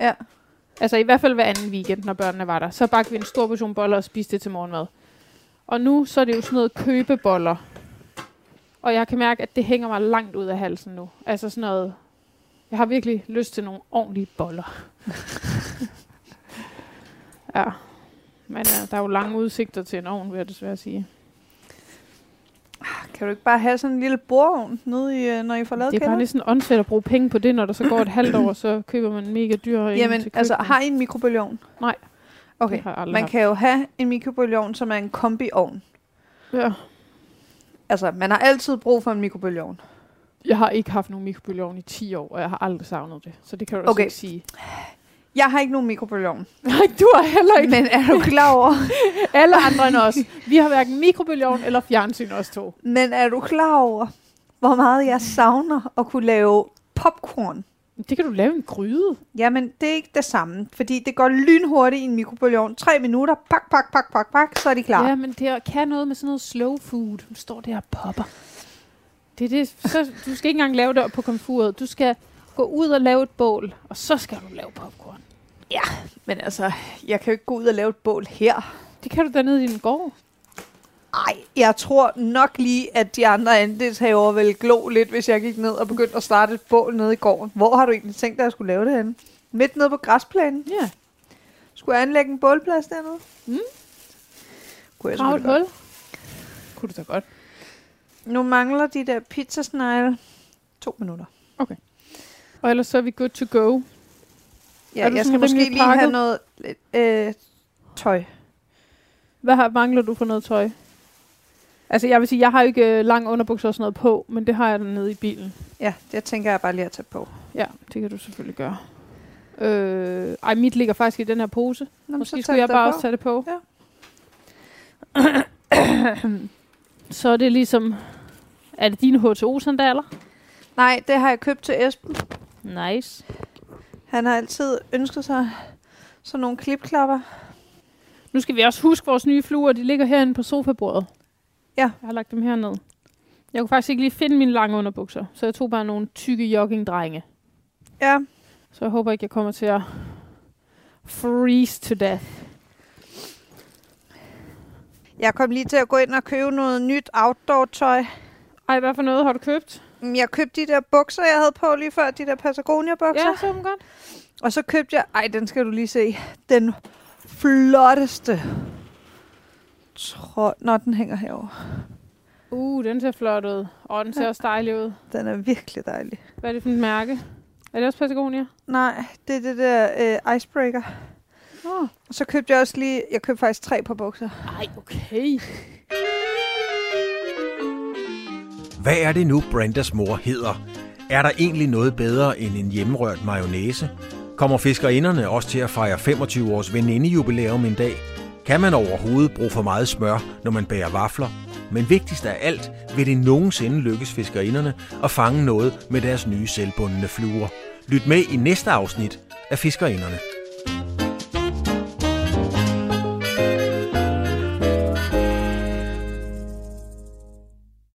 ja. Altså i hvert fald hver anden weekend, når børnene var der. Så bagte vi en stor portion boller og spiste det til morgenmad. Og nu så er det jo sådan noget købeboller. Og jeg kan mærke, at det hænger mig langt ud af halsen nu. Altså sådan noget... Jeg har virkelig lyst til nogle ordentlige boller. [laughs] ja. Men uh, der er jo lange udsigter til en ovn, vil jeg desværre sige. Kan du ikke bare have sådan en lille bordovn nede i, øh, når I får lavet Det er bare kælder? næsten åndssvagt at bruge penge på det, når der så går et halvt år, så [laughs] køber man en mega dyr en Jamen, til altså køkkenet. har I en mikrobølgeovn? Nej. Okay, man haft. kan jo have en mikrobølgeovn, som er en kombiovn. Ja. Altså, man har altid brug for en mikrobølgeovn. Jeg har ikke haft nogen mikrobølgeovn i 10 år, og jeg har aldrig savnet det. Så det kan du Okay. okay. ikke sige. Jeg har ikke nogen mikrobølgeovn. Nej, du har heller ikke. Men er du klar over, [laughs] Alle andre end os. Vi har hverken mikrobølgeovn eller fjernsyn, os to. men er du klar over, hvor meget jeg savner at kunne lave popcorn? Det kan du lave i en gryde. Jamen, det er ikke det samme, fordi det går lynhurtigt i en mikrobølgeovn. Tre minutter, pak, pak, pak, pak, pak, så er de klar. Ja, men det er- kan noget med sådan noget slow food. Du står der og popper. Det er det. Så, du skal ikke engang lave det på komfuret. Du skal gå ud og lave et bål, og så skal du lave popcorn. Men altså, jeg kan jo ikke gå ud og lave et bål her. Det kan du dernede i din gård. Ej, jeg tror nok lige, at de andre andelshaver vil glo lidt, hvis jeg gik ned og begyndte at starte et bål nede i gården. Hvor har du egentlig tænkt dig, at jeg skulle lave det henne? Midt nede på græsplænen? Ja. Skulle jeg anlægge en bålplads dernede? Mm. Kunne jeg Grav et hul. Kunne du da godt. Nu mangler de der pizzasnegle to minutter. Og ellers så er vi good to go. Ja, jeg skal måske lige have pakket? noget øh, tøj. Hvad har, mangler du for noget tøj? Altså, jeg vil sige, jeg har ikke øh, lang underbukser og sådan noget på, men det har jeg nede i bilen. Ja, det tænker jeg bare lige at tage på. Ja, det kan du selvfølgelig gøre. Øh, ej, mit ligger faktisk i den her pose. Nå, Måske så skulle jeg bare på. også tage det på. Ja. [clears throat] så er det ligesom... Er det dine H2O-sandaler? Nej, det har jeg købt til Esben. Nice. Han har altid ønsket sig sådan nogle klipklapper. Nu skal vi også huske vores nye fluer. De ligger herinde på sofabordet. Ja. Jeg har lagt dem herned. Jeg kunne faktisk ikke lige finde mine lange underbukser, så jeg tog bare nogle tykke joggingdrenge. Ja, Så jeg håber ikke, jeg kommer til at freeze to death. jeg kom lige til at gå ind og købe noget nyt outdoor-tøj. Ej, hvad for noget har du købt? Mm, Jeg købte de der bukser, jeg havde på lige før, de der Patagonia-bukser. Ja, så dem godt. Og så købte jeg, ej, den skal du lige se, den flotteste trøje. Nå, den hænger herovre. Uh, den ser flot ud. Og den ser også dejlig ud. Den er virkelig dejlig. Hvad er det for et mærke? Er det også Patagonia? Nej, det er det der øh, icebreaker. Åh. Oh. Og så købte jeg også lige, jeg købte faktisk tre par bukser. Ej, okay. Hvad er det nu, Brendas mor hedder? Er der egentlig noget bedre end en hjemmerørt mayonnaise? Kommer fiskerinderne også til at fejre 25 års venindejubilæum en dag? Kan man overhovedet bruge for meget smør, når man bager vafler? Men vigtigst af alt, vil det nogensinde lykkes fiskerinderne at fange noget med deres nye selvbundne fluer. Lyt med i næste afsnit af Fiskerinderne.